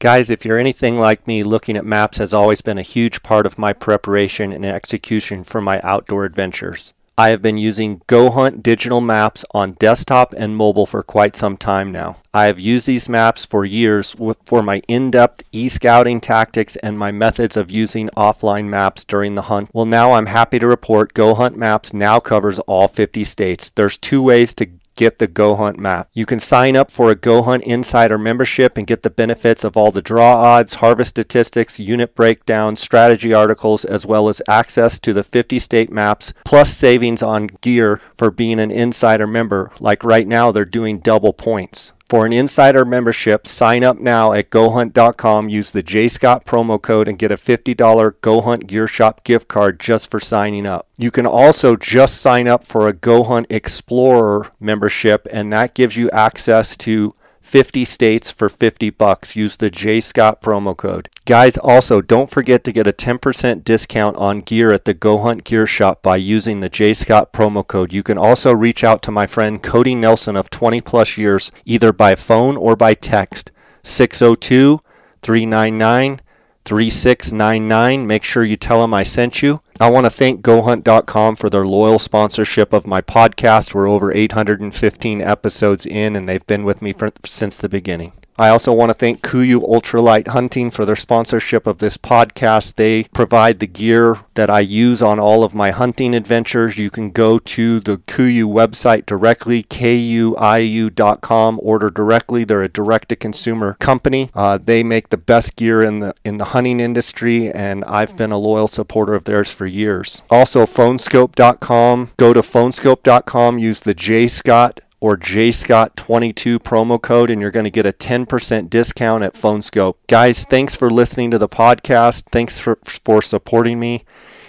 Guys, if you're anything like me, looking at maps has always been a huge part of my preparation and execution for my outdoor adventures. I have been using GoHunt digital maps on desktop and mobile for quite some time now. I have used these maps for years with, for my in depth e scouting tactics and my methods of using offline maps during the hunt. Well, now I'm happy to report GoHunt Maps now covers all 50 states. There's two ways to get the Go Hunt map. You can sign up for a Go Hunt Insider membership and get the benefits of all the draw odds, harvest statistics, unit breakdowns, strategy articles, as well as access to the 50 state maps, plus savings on gear for being an insider member. Like right now, they're doing double points. For an insider membership, sign up now at GoHunt.com. Use the JScott promo code and get a $50 GoHunt Gear Shop gift card just for signing up. You can also just sign up for a GoHunt Explorer membership, and that gives you access to 50 states for 50 bucks. Use the J Scott promo code. Guys, also don't forget to get a 10% discount on gear at the Go Hunt Gear Shop by using the J Scott promo code. You can also reach out to my friend Cody Nelson of 20 plus years either by phone or by text. 602 399 3699. Make sure you tell them I sent you. I want to thank GoHunt.com for their loyal sponsorship of my podcast. We're over 815 episodes in, and they've been with me for, since the beginning. I also want to thank Kuiu Ultralight Hunting for their sponsorship of this podcast. They provide the gear that I use on all of my hunting adventures. You can go to the Kuiu website directly, kuiu.com, order directly. They're a direct to consumer company. Uh, they make the best gear in the in the hunting industry, and I've been a loyal supporter of theirs for years. Also, phoneskope.com. Go to phoneskope.com. use the J Scott or JScott22 promo code, and you're going to get a 10% discount at PhoneSkope. Guys, thanks for listening to the podcast. Thanks for, for supporting me.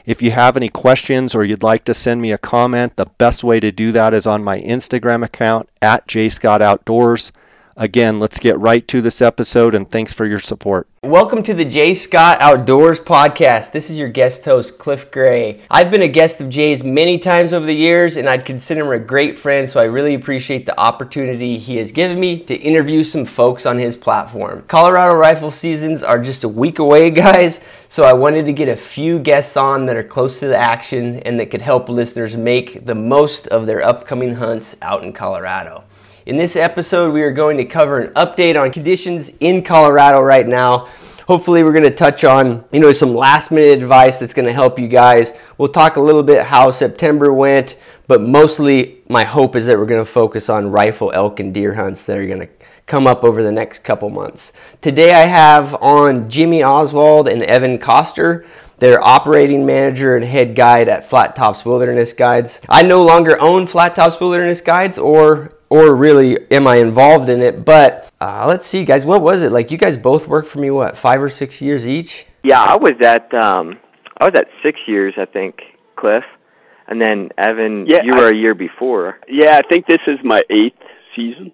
If you have any questions or you'd like to send me a comment, the best way to do that is on my Instagram account at JScottOutdoors. Again, let's get right to this episode and thanks for your support. Welcome to the Jay Scott Outdoors Podcast. This is your guest host, Cliff Gray. I've been a guest of Jay's many times over the years, and I'd consider him a great friend, so I really appreciate the opportunity he has given me to interview some folks on his platform. Colorado rifle seasons are just a week away, guys, so I wanted to get a few guests on that are close to the action and that could help listeners make the most of their upcoming hunts out in Colorado. In this episode, we are going to cover an update on conditions in Colorado right now. Hopefully, we're going to touch on you know some last minute advice that's going to help you guys. We'll talk a little bit how September went, but mostly my hope is that we're going to focus on rifle, elk, and deer hunts that are going to come up over the next couple months. Today, I have on Jimmy Oswald and Evan Coster. They're operating manager and head guide at Flat Tops Wilderness Guides. I no longer own Flat Tops Wilderness Guides or or really am I involved in it? But uh, let's see, guys. What was it like? You guys both worked for me what five or six years each? Yeah, I was at um, I was at six years, I think, Cliff, and then Evan, Yeah, you were a year before. Yeah, I think this is my eighth season.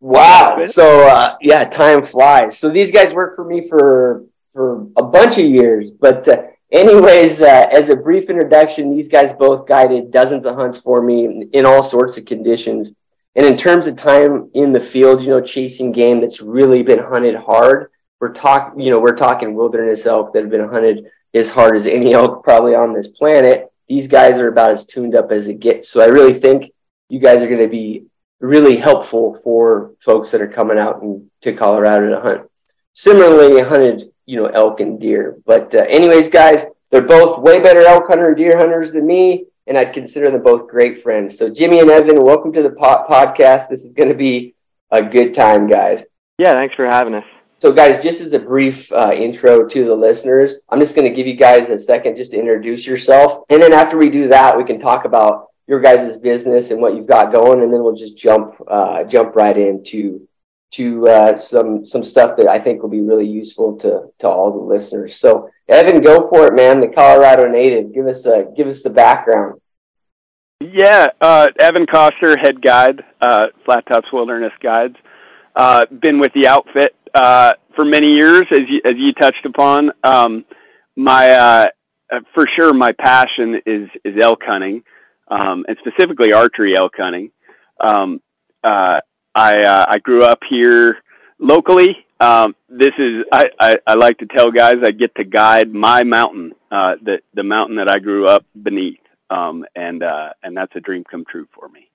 Wow. So uh, yeah, time flies. So these guys worked for me for for a bunch of years. But uh, anyways, uh, as a brief introduction, these guys both guided dozens of hunts for me in, in all sorts of conditions. And in terms of time in the field, you know, chasing game that's really been hunted hard. We're talking, you know, we're talking wilderness elk that have been hunted as hard as any elk probably on this planet. These guys are about as tuned up as it gets. So I really think you guys are going to be really helpful for folks that are coming out in, to Colorado to hunt. Similarly, hunted, you know, elk and deer. But uh, anyways, guys, they're both way better elk hunter and deer hunters than me, and I'd consider them both great friends. So Jimmy and Evan, welcome to the po- podcast. This is going to be a good time, guys. Yeah, thanks for having us. So, guys, just as a brief uh, intro to the listeners, I'm just going to give you guys a second just to introduce yourself. And then after we do that, we can talk about your guys' business and what you've got going. And then we'll just jump uh, jump right into to uh, some some stuff that I think will be really useful to to all the listeners. So, Evan, go for it, man. The Colorado native. Give us a give us the background. Yeah, uh, Evan Koster, head guide, uh, Flat Tops Wilderness Guides. Uh, been with the outfit uh, for many years, as you, as you touched upon. Um, my uh, uh, for sure, my passion is is elk hunting, um, and specifically archery elk hunting. Um, uh, I uh, I grew up here locally um, this is I, I, I like to tell guys I get to guide my mountain, uh, the the mountain that I grew up beneath, um, and uh, and that's a dream come true for me.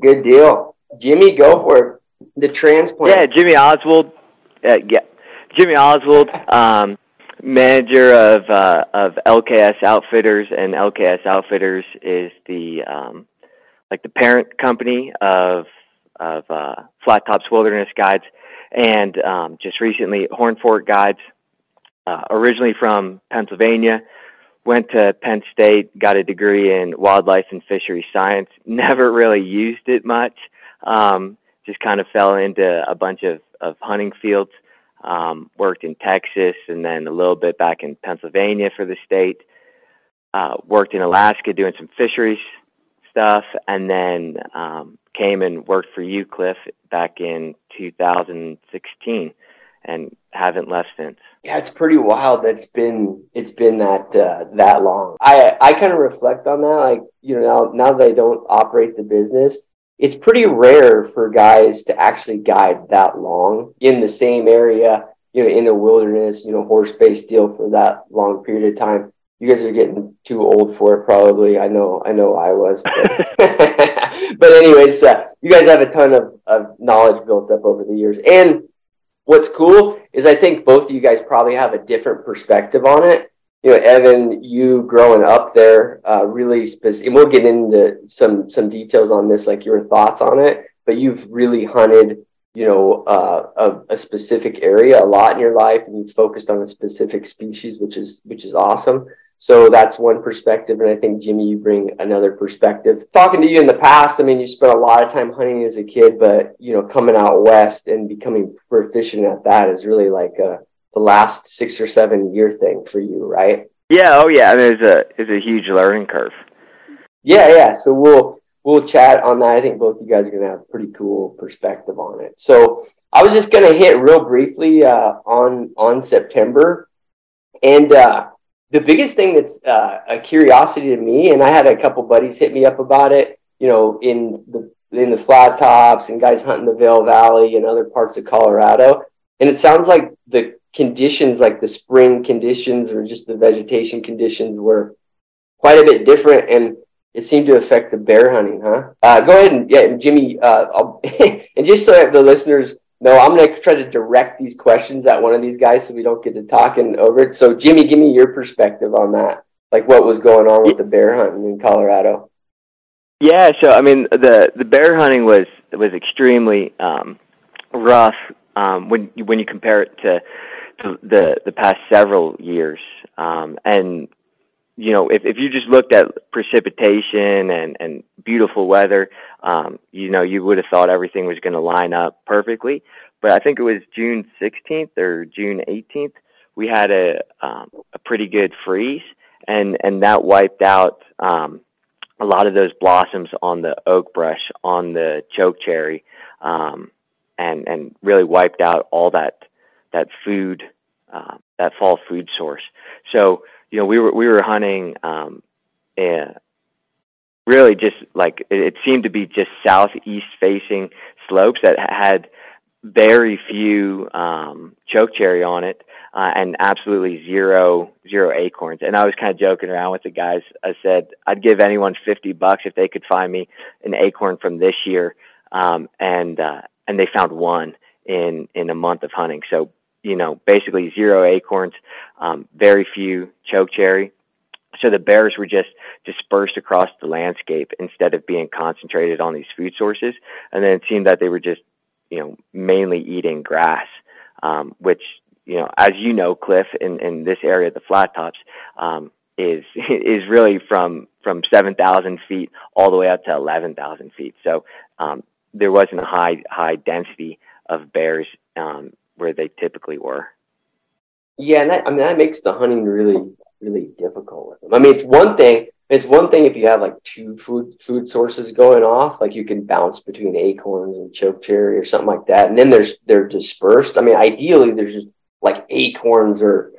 Good deal, Jimmy. Go for it. The transplant. Yeah, Jimmy Oswald. Uh, yeah, Jimmy Oswald, um, manager of uh, of LKS Outfitters, and LKS Outfitters is the um, like the parent company of of uh, Flat Tops Wilderness Guides, and um, just recently Horn Fork Guides. Uh, originally from Pennsylvania, went to Penn State, got a degree in wildlife and fishery science. Never really used it much. Um, just kind of fell into a bunch of, of hunting fields. Um, worked in Texas and then a little bit back in Pennsylvania for the state. Uh, worked in Alaska doing some fisheries stuff, and then um, came and worked for you, Cliff, back in 2016, and haven't left since. Yeah, it's pretty wild. That's been it's been that uh, that long. I I kind of reflect on that. Like you know now now that I don't operate the business, it's pretty rare for guys to actually guide that long in the same area. You know, in the wilderness. You know, horse based deal for that long period of time. You guys are getting too old for it, probably. I know, I know, I was. But, but anyways, uh, you guys have a ton of, of knowledge built up over the years, and what's cool is I think both of you guys probably have a different perspective on it. You know, Evan, you growing up there, uh, really specific, and we'll get into some some details on this, like your thoughts on it. But you've really hunted, you know, uh, a, a specific area a lot in your life, and you've focused on a specific species, which is which is awesome. So that's one perspective. And I think, Jimmy, you bring another perspective. Talking to you in the past, I mean, you spent a lot of time hunting as a kid, but, you know, coming out west and becoming proficient at that is really like a, the last six or seven year thing for you, right? Yeah. Oh, yeah. I mean, it's a, it's a huge learning curve. Yeah. Yeah. So we'll, we'll chat on that. I think both you guys are going to have a pretty cool perspective on it. So I was just going to hit real briefly uh, on, on September. And, uh, the biggest thing that's uh, a curiosity to me, and I had a couple buddies hit me up about it, you know, in the in the flat tops and guys hunting the Vail Valley and other parts of Colorado. And it sounds like the conditions, like the spring conditions or just the vegetation conditions, were quite a bit different, and it seemed to affect the bear hunting, huh? Uh, go ahead and yeah, and Jimmy, uh, and just so the listeners no, I'm going to try to direct these questions at one of these guys so we don't get to talking over it. So, Jimmy, give me your perspective on that. Like what was going on with the bear hunting in Colorado? Yeah, so I mean, the the bear hunting was was extremely um, rough um, when when you compare it to, to the the past several years. Um, and you know, if if you just looked at precipitation and and beautiful weather, um, you know, you would have thought everything was going to line up perfectly. But I think it was June 16th or June 18th, we had a um, a pretty good freeze, and and that wiped out um, a lot of those blossoms on the oak brush, on the choke cherry, um, and and really wiped out all that that food, uh, that fall food source. So you know, we were we were hunting um, and really just like it, it seemed to be just southeast facing slopes that had very few um, choke cherry on it uh, and absolutely zero zero acorns. And I was kind of joking around with the guys. I said I'd give anyone fifty bucks if they could find me an acorn from this year. Um, and uh, and they found one in in a month of hunting. So you know, basically zero acorns, um, very few choke cherry. So the bears were just dispersed across the landscape instead of being concentrated on these food sources. And then it seemed that they were just, you know, mainly eating grass, um, which, you know, as you know, Cliff, in, in this area, of the flat tops, um, is is really from from 7,000 feet all the way up to 11,000 feet. So um, there wasn't a high high density of bears um, where they typically were. Yeah, and that I mean that makes the hunting really really difficult with them. I mean, it's one thing. It's one thing if you have like two food food sources going off, like you can bounce between acorns and choke cherry or something like that, and then there's they're dispersed. I mean, ideally there's just like acorns or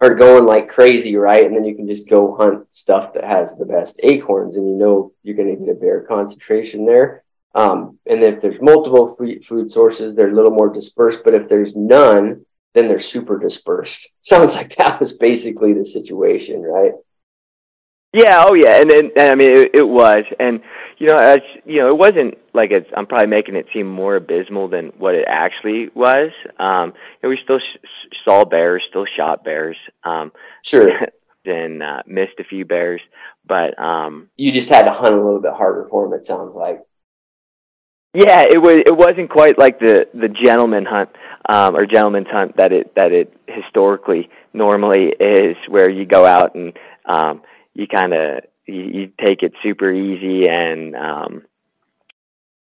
are going like crazy, right? And then you can just go hunt stuff that has the best acorns, and you know you're going to get a bear concentration there. Um, and if there's multiple food sources, they're a little more dispersed. But if there's none, then they're super dispersed. Sounds like that was basically the situation, right? Yeah. Oh, yeah. And then I mean, it, it was, and you know, as you know, it wasn't like it's. I'm probably making it seem more abysmal than what it actually was. Um, and we still sh- saw bears, still shot bears. Um, sure. and uh, missed a few bears, but um, you just had to hunt a little bit harder for them. It sounds like. Yeah, it was. It wasn't quite like the the gentleman hunt um, or gentleman's hunt that it that it historically normally is, where you go out and um, you kind of you, you take it super easy and um,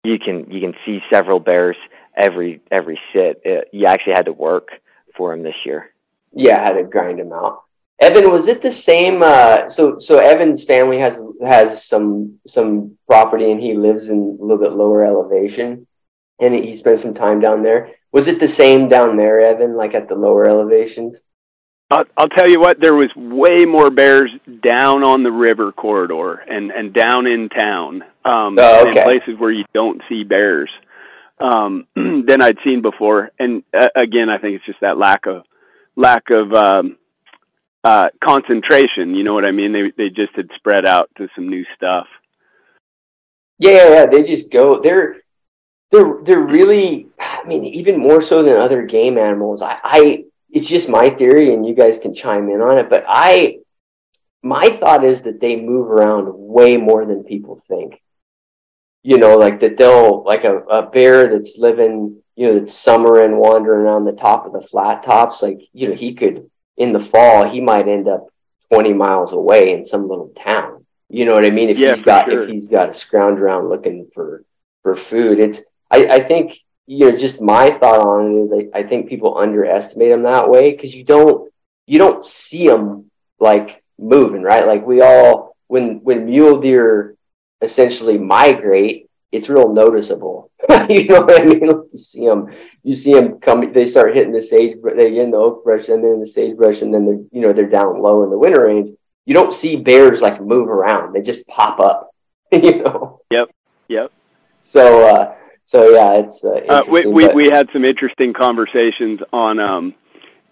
you can you can see several bears every every sit. It, you actually had to work for them this year. Yeah, I had to grind them out. Evan, was it the same? Uh, so, so Evan's family has has some some property, and he lives in a little bit lower elevation, and he spent some time down there. Was it the same down there, Evan, like at the lower elevations? I'll, I'll tell you what, there was way more bears down on the river corridor and and down in town, um, oh, okay. in places where you don't see bears um, than I'd seen before. And uh, again, I think it's just that lack of lack of um, uh, concentration. You know what I mean? They they just had spread out to some new stuff. Yeah, yeah, yeah. They just go. They're they're they're really. I mean, even more so than other game animals. I, I it's just my theory, and you guys can chime in on it. But I, my thought is that they move around way more than people think. You know, like that they'll like a, a bear that's living, you know, that's summer and wandering around the top of the flat tops. Like you know, he could in the fall, he might end up 20 miles away in some little town. You know what I mean? If yeah, he's got sure. if he's got to scrounge around looking for for food, it's I, I think you know just my thought on it is I, I think people underestimate them that way because you don't you don't see them like moving right like we all when when mule deer essentially migrate it's real noticeable. you know what I mean? You see them, you see them come. They start hitting the sage, they get in the oak brush, and then the sagebrush, and then they're you know they're down low in the winter range. You don't see bears like move around; they just pop up. you know. Yep. Yep. So, uh, so yeah, it's uh, uh, we we, but... we had some interesting conversations on um,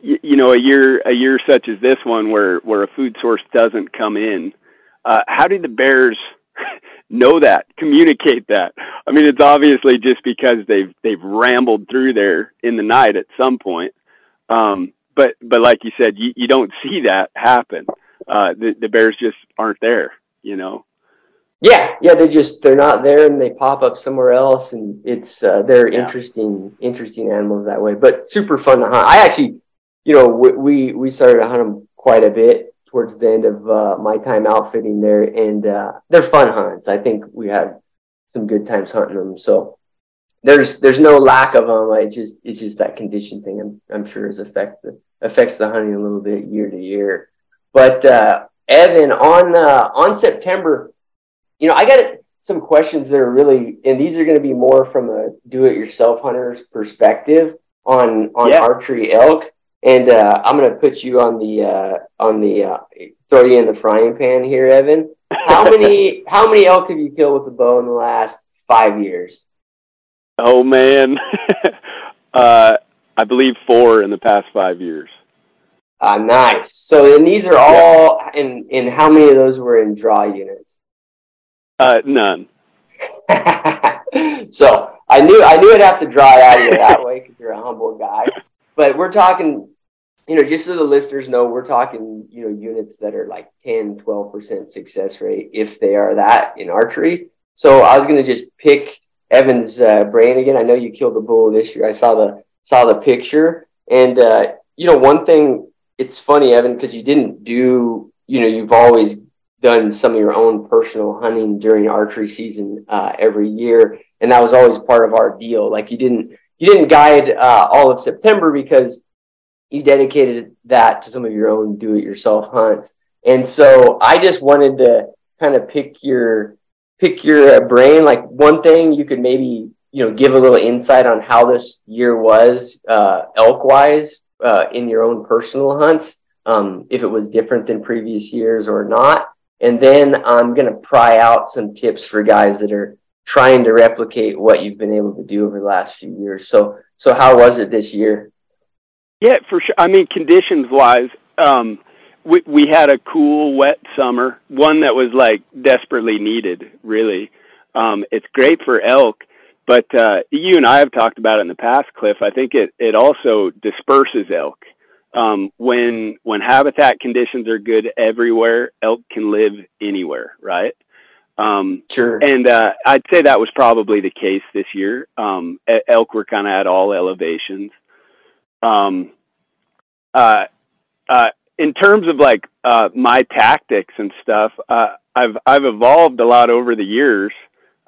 y- you know a year a year such as this one where where a food source doesn't come in. Uh, how do the bears know that, communicate that. I mean, it's obviously just because they've they've rambled through there in the night at some point. Um, but but like you said, you, you don't see that happen. Uh, the the bears just aren't there, you know. Yeah, yeah, they just they're not there and they pop up somewhere else, and it's uh, they're Yeah. interesting interesting animals that way. But super fun to hunt. I actually, you know, we we, we started to hunt them quite a bit towards the end of uh, my time outfitting there, and uh, they're fun hunts. I think we had some good times hunting them. So there's there's no lack of them. It's just it's just that condition thing. I'm I'm sure is affect the, affects the hunting a little bit year to year. But uh, Evan, on uh, on September, you know, I got some questions that are really, and these are going to be more from a do-it-yourself hunter's perspective on on Yeah. archery elk. And uh, I'm going to put you on the uh, on the uh, throw you in the frying pan here, Evan. How many how many elk have you killed with a bow in the last five years? oh man, uh, I believe four in the past five years. Uh, nice. So, and these are all in in how many of those were in draw units? Uh, none. so I knew I knew I'd have to draw out of you that way because you're a humble guy. But we're talking, you know, just so the listeners know, we're talking, you know, units that are like 10, 12% success rate if they are that in archery. So I was going to just pick Evan's uh, brain again. I know you killed the bull this year. I saw the saw the picture, and uh, you know, one thing. It's funny, Evan, because you didn't do. You know, you've always done some of your own personal hunting during archery season uh, every year, and that was always part of our deal. Like you didn't you didn't guide uh, all of September because you dedicated that to some of your own do-it-yourself hunts. And so I just wanted to kind of pick your pick your uh, brain. Like one thing you could maybe you know give a little insight on how this year was uh, elk wise uh, in your own personal hunts, um, if it was different than previous years or not. And then I'm gonna pry out some tips for guys that are trying to replicate what you've been able to do over the last few years. So, so how was it this year? Yeah, for sure. I mean, conditions wise, um, we we had a cool, wet summer, one that was like desperately needed. Really, um, it's great for elk, but uh, you and I have talked about it in the past, Cliff. I think it it also disperses elk. Um, when when habitat conditions are good everywhere, elk can live anywhere, right? Um, sure. And uh, I'd say that was probably the case this year. Um, elk were kind of at all elevations. Um, uh, uh, in terms of like uh, my tactics and stuff, uh, I've I've evolved a lot over the years.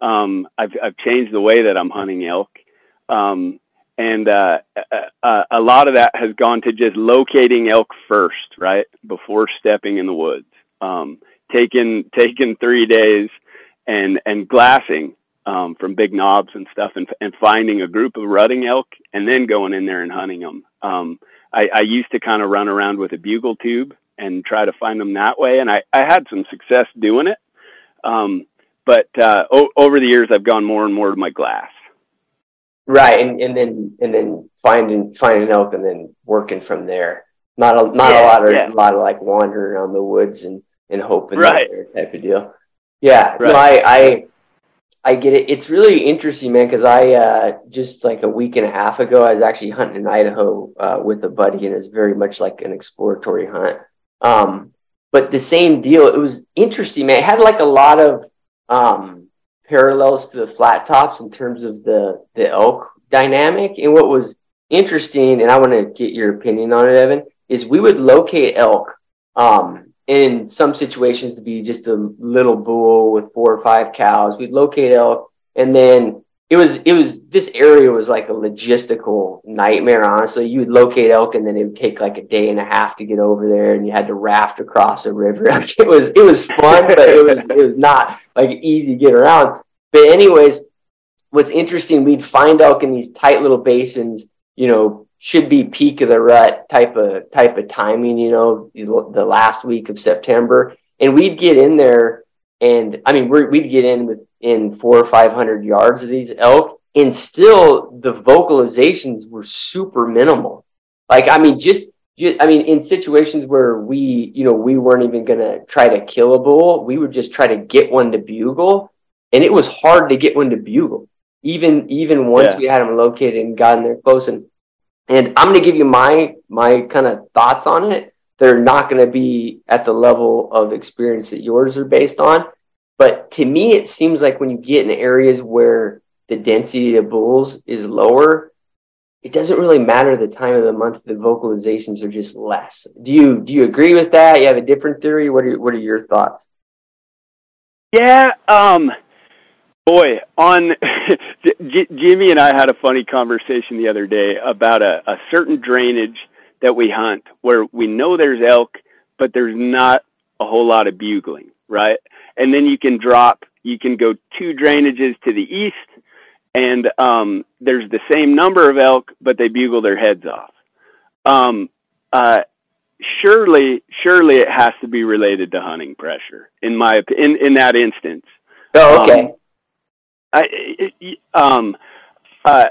Um, I've I've changed the way that I'm hunting elk, um, and uh, a, uh, a lot of that has gone to just locating elk first, right before stepping in the woods. Um, taking taking three days and and glassing um, from big knobs and stuff, and and finding a group of rutting elk, and then going in there and hunting them. Um, I, I used to kind of run around with a bugle tube and try to find them that way, and I, I had some success doing it. Um, but uh, o- over the years, I've gone more and more to my glass. Right, and, and then and then finding finding elk and then working from there. Not a not yeah, a lot of yeah. a lot of like wandering around the woods and and hoping right. type of deal. Yeah, right. no, I I I get it. It's really interesting, man, because I uh, just like a week and a half ago, I was actually hunting in Idaho uh, with a buddy, and it was very much like an exploratory hunt. Um, but the same deal. It was interesting, man. It had like a lot of um, parallels to the flat tops in terms of the the elk dynamic. And what was interesting, and I want to get your opinion on it, Evan, is we would locate elk. Um, in some situations to be just a little bull with four or five cows. We'd locate elk, and then it was it was this area was like a logistical nightmare. Honestly, you would locate elk, and then it would take like a day and a half to get over there, and you had to raft across a river. It was it was fun, but it was it was not like easy to get around. But anyways, what's interesting, we'd find elk in these tight little basins, you know, should be peak of the rut type of type of timing, you know, the last week of September. And we'd get in there and I mean we'd get in with in four or five hundred yards of these elk, and still the vocalizations were super minimal. Like I mean, just, just I mean, in situations where we, you know, we weren't even gonna try to kill a bull, we would just try to get one to bugle, and it was hard to get one to bugle. Even even once yeah. we had them located and gotten there close and and I'm going to give you my my kind of thoughts on it. They're not going to be at the level of experience that yours are based on. But to me, it seems like when you get in areas where the density of bulls is lower, it doesn't really matter the time of the month. The vocalizations are just less. Do you do you agree with that? You have a different theory. What are what are your thoughts? Yeah, um, Boy, on J- Jimmy and I had a funny conversation the other day about a, a certain drainage that we hunt where we know there's elk, but there's not a whole lot of bugling, right? And then you can drop, you can go two drainages to the east, and um, there's the same number of elk, but they bugle their heads off. Um, uh, surely, surely it has to be related to hunting pressure in my in in that instance. Oh, okay. Um, I, um, uh,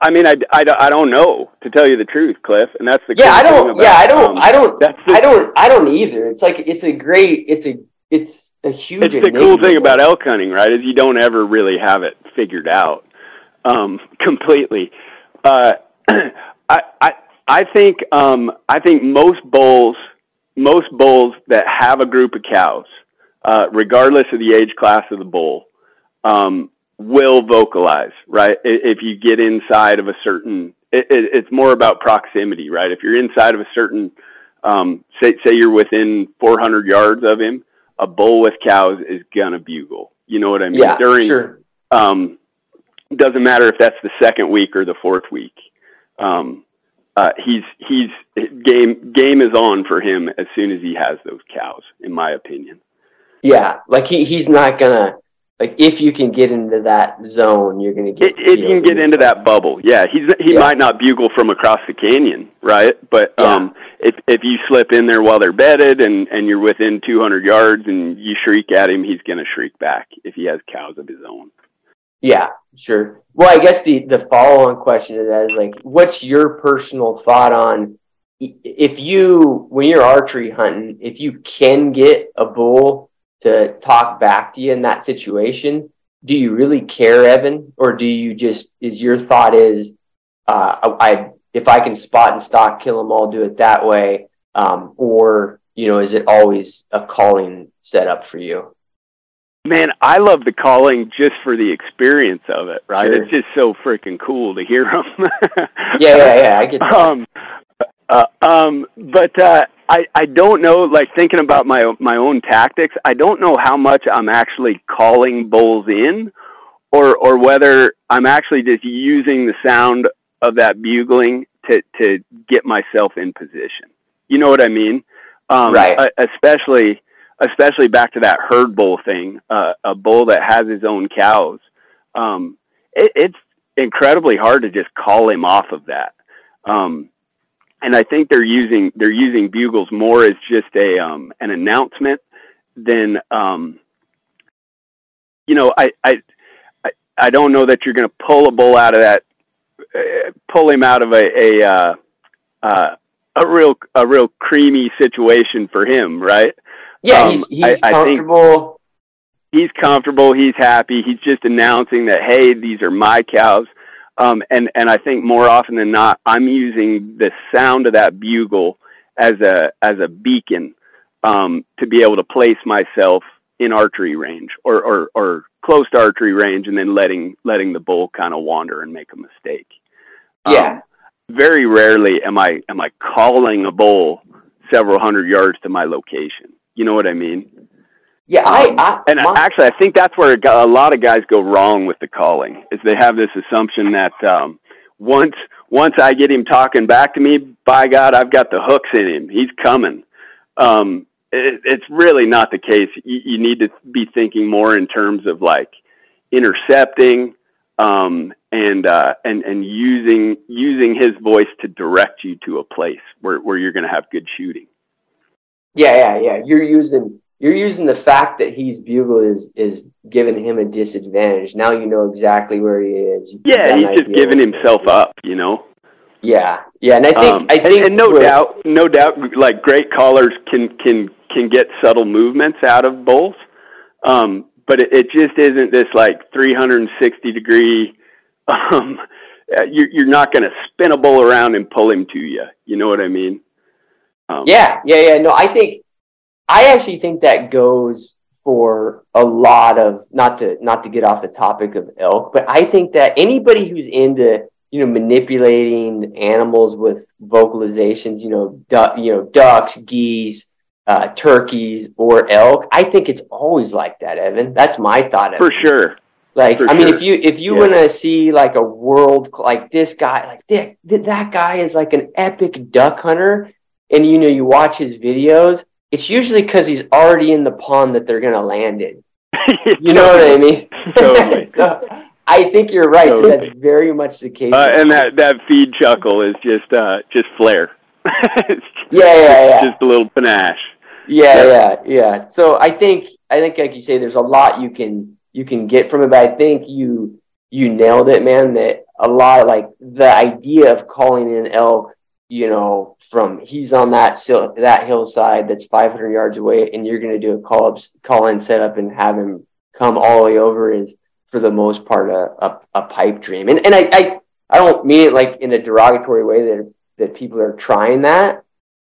I mean, I, I, I don't know to tell you the truth, Cliff, and that's the yeah. I don't. About, yeah, I don't. Um, I don't. That's the, I don't. I don't either. It's like it's a great. It's a. It's a huge. It's the cool thing about elk hunting, right? Is you don't ever really have it figured out um, completely. Uh, I, I, I think. Um, I think most bulls, most bulls that have a group of cows, uh, regardless of the age class of the bull, um, will vocalize, right? If you get inside of a certain, it, it, it's more about proximity, right? If you're inside of a certain, um, say, say you're within 400 yards of him, a bull with cows is gonna bugle. You know what I mean? Yeah, During, sure. Um, doesn't matter if that's the second week or the fourth week. Um, uh, he's he's game game is on for him as soon as he has those cows, in my opinion. Yeah, like he he's not gonna like if you can get into that zone, you're going to get. If, you can get into that bubble, yeah, he's he yeah. might not bugle from across the canyon, right? But yeah. um, if if you slip in there while they're bedded and and you're within 200 yards and you shriek at him, he's going to shriek back if he has cows of his own. Yeah, sure. Well, I guess the the follow on question to that is like, what's your personal thought on if you when you're archery hunting, if you can get a bull to talk back to you in that situation, do you really care, Evan, or do you just is your thought is uh, I if I can spot and stalk kill them all, do it that way, um, or you know, is it always a calling setup for you? Man, I love the calling just for the experience of it, right? Sure. It's just so freaking cool to hear them. yeah, yeah, yeah. I get that. Um, uh, um, but uh, I I don't know. Like thinking about my my own tactics, I don't know how much I'm actually calling bulls in, or or whether I'm actually just using the sound of that bugling to to get myself in position. You know what I mean? Um, right. Especially especially back to that herd bull thing. Uh, a bull that has his own cows. Um, it, it's incredibly hard to just call him off of that. Um, and I think they're using they're using bugles more as just a um, an announcement than um, you know I, I I don't know that you're going to pull a bull out of that uh, pull him out of a a uh, uh, a real a real creamy situation for him right? Yeah um, he's, he's I, comfortable. I he's comfortable he's happy he's just announcing that hey these are my cows um, and and I think more often than not, I'm using the sound of that bugle as a as a beacon um, to be able to place myself in archery range or, or or close to archery range, and then letting letting the bull kind of wander and make a mistake. Yeah. Um, very rarely am I am I calling a bull several hundred yards to my location. You know what I mean? Yeah, I, um, I and my, actually, I think that's where a lot of guys go wrong with the calling. Is they have this assumption that um, once once I get him talking back to me, by God, I've got the hooks in him. He's coming. Um, it, it's really not the case. You, you need to be thinking more in terms of like intercepting um, and uh, and and using using his voice to direct you to a place where where you're going to have good shooting. Yeah, yeah, yeah. You're using you're using the fact that he's bugle is is giving him a disadvantage. Now you know exactly where he is. Yeah, he's just giving himself up, you know. Yeah, yeah, and I think um, I think, and, and no doubt, no doubt, like great callers can can can get subtle movements out of bulls, um, but it, it just isn't this like 360 degree. Um, you're you're not going to spin a bull around and pull him to you. You know what I mean? Um, yeah, yeah, yeah. No, I think I actually think that goes for a lot of not to not to get off the topic of elk, but I think that anybody who's into you know manipulating animals with vocalizations, you know, du- you know, ducks, geese, uh, turkeys, or elk, I think it's always like that, Evan. That's my thought. For sure. Like, For I mean, if you if you yeah. want to see like a world like this guy, like Dick, that guy is like an epic duck hunter, and you know you watch his videos it's usually because he's already in the pond that they're going to land in. You know what I mean? Totally. so I think you're right. Totally. That's very much the case. Uh, and that, that feed chuckle is just uh, just flair. yeah, yeah, yeah. Just a little panache. Yeah, yeah, yeah. So I think I think like you say, there's a lot you can you can get from it. But I think you you nailed it, man. That a lot of like the idea of calling in elk you know, from he's on that that hillside that's 500 yards away, and you're going to do a call up, call in setup, and have him come all the way over is for the most part a, a, a pipe dream. And and I, I I don't mean it like in a derogatory way that that people are trying that.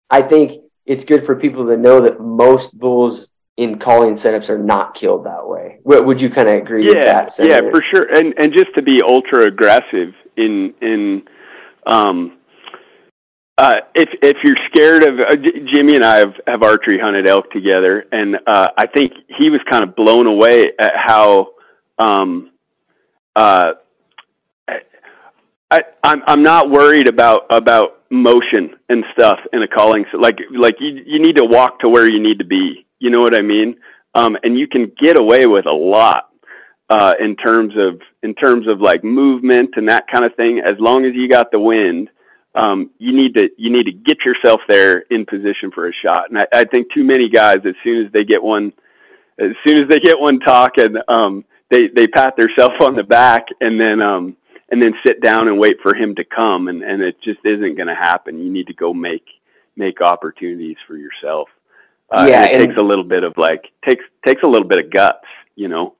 I think it's good for people to know that most bulls in calling setups are not killed that way. Would you kind of agree yeah, with that? Sentiment? Yeah, for sure. And and just to be ultra aggressive in in um, uh, if if you're scared of uh, Jimmy and I have, have archery hunted elk together, and uh, I think he was kind of blown away at how um, uh, I, I'm I'm not worried about about motion and stuff in a calling. So like like you you need to walk to where you need to be. You know what I mean? Um, and you can get away with a lot uh, in terms of in terms of like movement and that kind of thing. As long as you got the wind, um, you need to you need to get yourself there in position for a shot. And I, I think too many guys, as soon as they get one, as soon as they get one talking, um, they they pat themselves on the back and then um, and then sit down and wait for him to come, and and it just isn't going to happen. You need to go make make opportunities for yourself. Uh, yeah, it takes a little bit of like takes takes a little bit of guts, you know.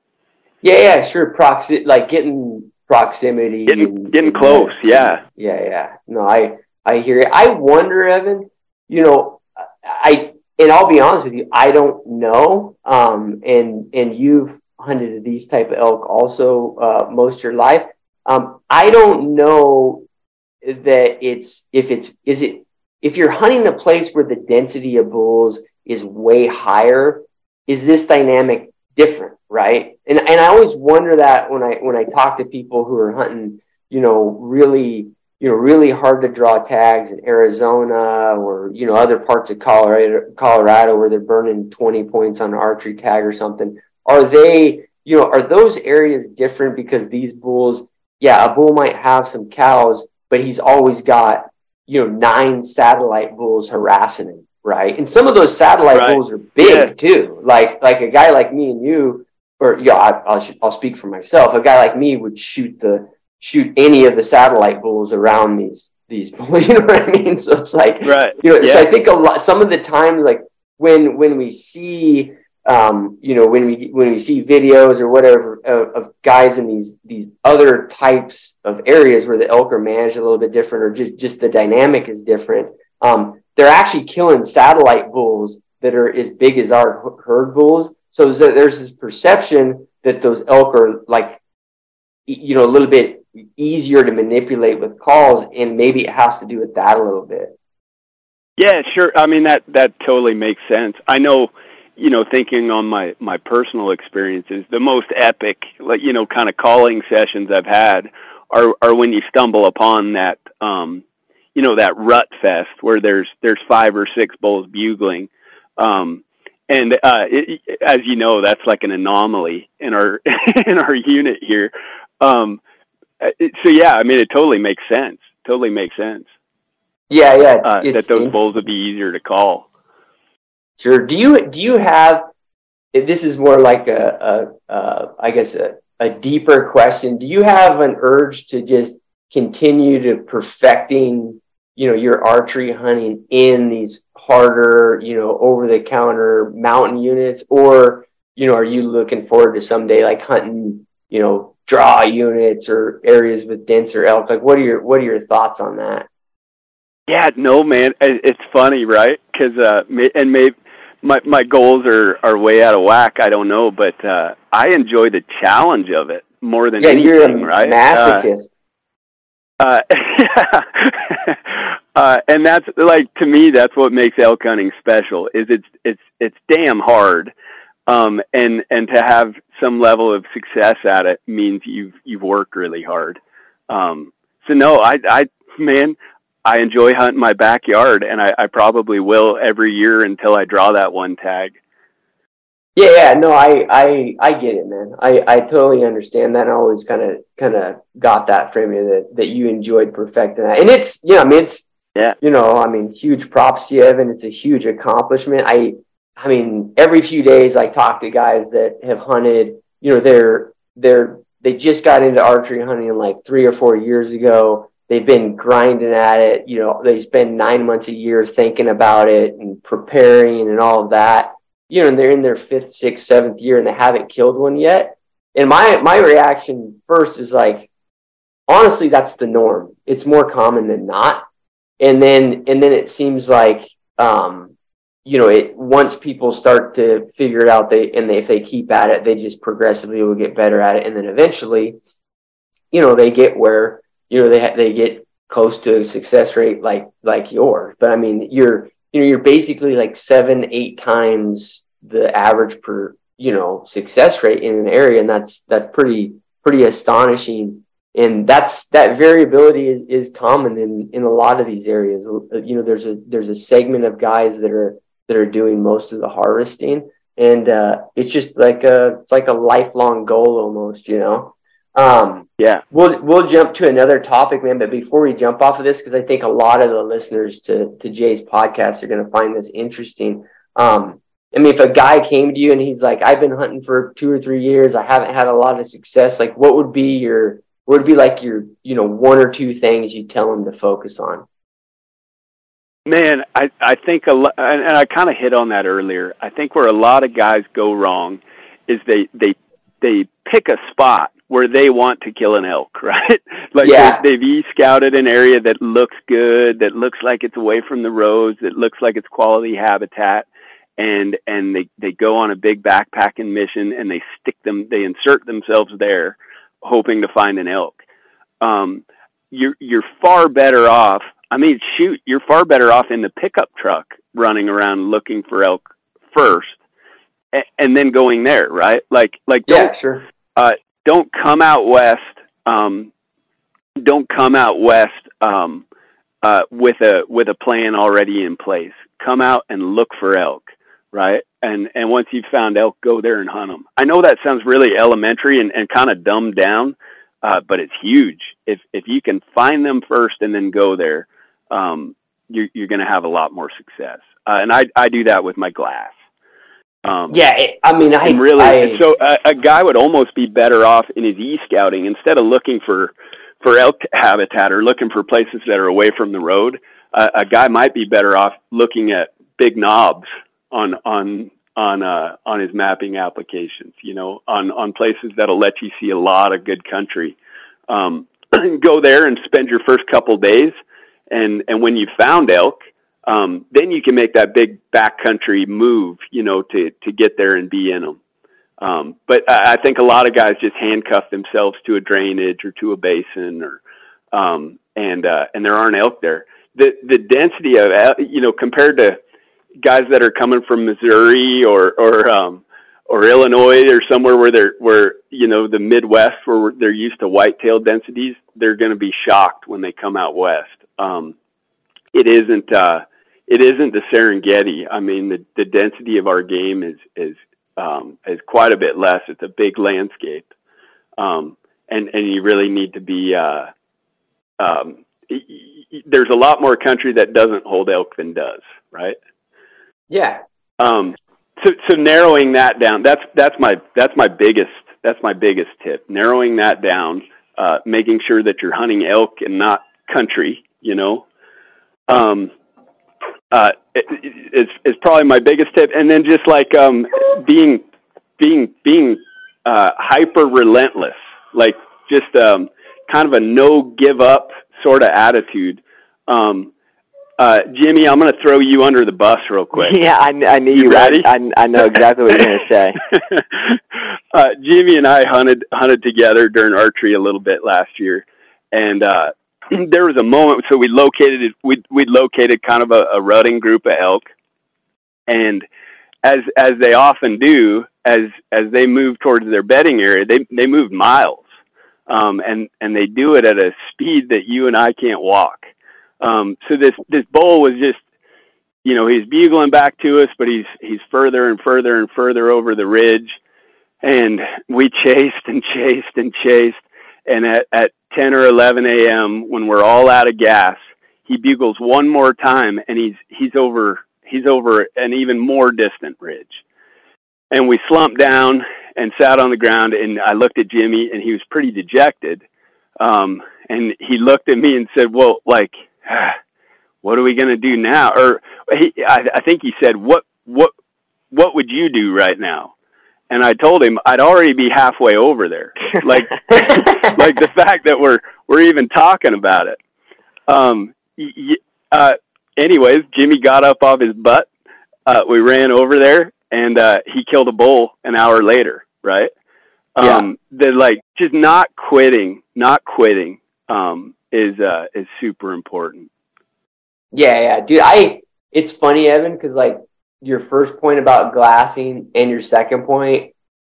Yeah, yeah, sure. Proxi- like getting proximity, getting and, getting and close. Yeah, yeah, yeah. No, I I hear it. I wonder, Evan. You know, I and I'll be honest with you, I don't know. Um, and and you've hunted these type of elk also uh, most of your life. Um, I don't know that it's if it's is it if you're hunting a place where the density of bulls is way higher, is this dynamic different, right? And and I always wonder that when I when I talk to people who are hunting, you know, really you know really hard to draw tags in Arizona or you know other parts of Colorado Colorado where they're burning 20 points on an archery tag or something. Are they you know are those areas different because these bulls? Yeah, a bull might have some cows, but he's always got you know nine satellite bulls harassing him right? And some of those satellite right. bulls are big yeah. too. Like like a guy like me and you, or yeah, I, will I'll speak for myself. A guy like me would shoot the shoot any of the satellite bulls around these these bulls. You know what I mean? So it's like right. You know, yeah. so I think a lot. Some of the times, like when when we see. Um, you know, when we when we see videos or whatever of, of guys in these these other types of areas where the elk are managed a little bit different, or just just the dynamic is different. Um, they're actually killing satellite bulls that are as big as our herd bulls. So there's this perception that those elk are like, you know, a little bit easier to manipulate with calls, and maybe it has to do with that a little bit. Yeah, sure. I mean that that totally makes sense. I know, you know, thinking on my my personal experiences, the most epic, like you know, kind of calling sessions I've had are are when you stumble upon that um you know that rut fest where there's there's five or six bulls bugling. Um and uh it, as you know that's like an anomaly in our in our unit here. Um it, so yeah i mean it totally makes sense. Totally makes sense. Yeah yeah it's, uh, it's, that those bulls would be easier to call. Sure. Do you do you have this is more like a, a uh, I guess a, a deeper question do you have an urge to just continue to perfecting you know your archery hunting in these harder you know over the counter mountain units? Or you know are you looking forward to someday like hunting you know draw units or areas with denser elk? Like what are your what are your thoughts on that? Yeah no man it's funny right? Because uh and maybe my my goals are are way out of whack i don't know but uh i enjoy the challenge of it more than yeah, anything you're a right? Masochist. uh, uh uh, and that's like to me, that's what makes elk hunting special. Is it's it's it's damn hard, um, and and to have some level of success at it means you've you've worked really hard. Um, so no, I I man, I enjoy hunting my backyard, and I, I probably will every year until I draw that one tag. Yeah, yeah, no, I, I, I get it, man. I, I totally understand that. I always kind of, kind of got that from you that, that you enjoyed perfecting that, and it's, you know, I mean, it's, yeah. You know, I mean, huge props to you, Evan. It's a huge accomplishment. I, I mean, every few days I talk to guys that have hunted. You know, they're they're they just got into archery hunting like three or four years ago. They've been grinding at it. You know, they spend nine months a year thinking about it and preparing and all of that. You know, and they're in their fifth, sixth, seventh year and they haven't killed one yet. And my my reaction first is like, honestly, that's the norm. It's more common than not and then and then it seems like um, you know it once people start to figure it out they and they, if they keep at it they just progressively will get better at it and then eventually you know they get where you know they ha- they get close to a success rate like like yours but i mean you're you know you're basically like seven eight times the average per you know success rate in an area and that's that's pretty pretty astonishing and that's that variability is, is common in in a lot of these areas you know there's a there's a segment of guys that are that are doing most of the harvesting and uh, it's just like a it's like a lifelong goal almost, you know. Um, yeah, we'll we'll jump to another topic, man. But before we jump off of this, because I think a lot of the listeners to to Jay's podcast are going to find this interesting. Um, I mean, if a guy came to you and he's like, "I've been hunting for two or three years, I haven't had a lot of success," like, what would be your what would be like your you know one or two things you tell him to focus on? Man, I I think a lot, and I kind of hit on that earlier. I think where a lot of guys go wrong is they they they pick a spot where they want to kill an elk, right? like yeah. they, they've e-scouted an area that looks good, that looks like it's away from the roads, that looks like it's quality habitat, and and they they go on a big backpacking mission and they stick them, they insert themselves there, hoping to find an elk. Um, you're you're far better off I mean, shoot, you're far better off in the pickup truck running around looking for elk first, and, and then going there, right? Like, like don't, yeah, sure. Uh, don't come out west. Um, don't come out west um, uh, with a with a plan already in place. Come out and look for elk, right? And and once you've found elk, go there and hunt them. I know that sounds really elementary and, and kind of dumbed down, uh, but it's huge. If if you can find them first and then go there, um, you're, you're going to have a lot more success. Uh, and I, I do that with my glass. Um, yeah, it, I mean, I really I, so a, a, guy would almost be better off in his e scouting instead of looking for for elk habitat or looking for places that are away from the road. Uh, a guy might be better off looking at big knobs on on on uh, on his mapping applications. You know, on on places that'll let you see a lot of good country. Um, go there and spend your first couple days and and when you found elk, um, then you can make that big backcountry move, you know, to to get there and be in them. Um, but I, I think a lot of guys just handcuff themselves to a drainage or to a basin, or um, and uh, and there aren't elk there. The the density of you know compared to guys that are coming from Missouri or or um, or Illinois or somewhere where they're where you know the Midwest where they're used to whitetail densities, they're going to be shocked when they come out west um, it isn't uh, it isn't the Serengeti. I mean, the the density of our game is is um, is quite a bit less. It's a big landscape, um, and and you really need to be. Uh, um, there's a lot more country that doesn't hold elk than does, right? Yeah. Um, so so narrowing that down. That's that's my that's my biggest that's my biggest tip. Narrowing that down, uh, making sure that you're hunting elk and not country, you know, um, uh, is is probably my biggest tip. And then just like um, being being being uh, hyper relentless, like just um, kind of a no give up sort of attitude. Um, uh, Jimmy, I'm going to throw you under the bus real quick. Yeah, I, I knew you. you ready? I, I know exactly what you're going to say. uh, Jimmy and I hunted hunted together during archery a little bit last year, and uh, there was a moment. So we located we we located kind of a, a rutting group of elk, and as as they often do, as as they move towards their bedding area, they they move miles, um, and and they do it at a speed that you and I can't walk. Um, so this this bull was just, you know, he's bugling back to us, but he's he's further and further and further over the ridge, and we chased and chased and chased, and at at 10 or 11 a.m. when we're all out of gas, he bugles one more time and he's he's over he's over an even more distant ridge. And we slumped down and sat on the ground and I looked at Jimmy and he was pretty dejected. Um, and he looked at me and said, "Well, like what are we going to do now?" Or he, I, I think he said, "What what what would you do right now?" And I told him I'd already be halfway over there. Like like the fact that we're we're even talking about it. Um y- uh anyways, Jimmy got up off his butt. Uh we ran over there and uh he killed a bull an hour later, right? Um yeah. the like just not quitting, not quitting um is uh is super important. Yeah, yeah, dude. I it's funny, Evan, because like your first point about glassing and your second point,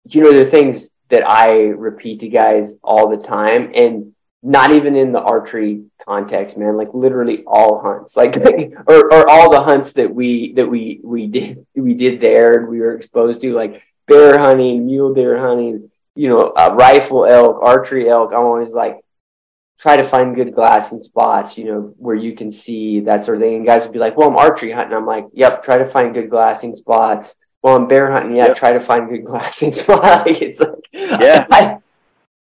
you know, the things that I repeat to guys all the time. And not even in the archery context, man. Like literally all hunts, like or, or all the hunts that we that we we did we did there and we were exposed to, like bear hunting, mule deer hunting, you know, uh, rifle elk, archery elk. I'm always like try to find good glassing spots, you know, where you can see that sort of thing. And guys would be like, "Well, I'm archery hunting." I'm like, "Yep, try to find good glassing spots." Well, I'm bear hunting. Yeah, yep. try to find good glassing spot. it's like, yeah, I,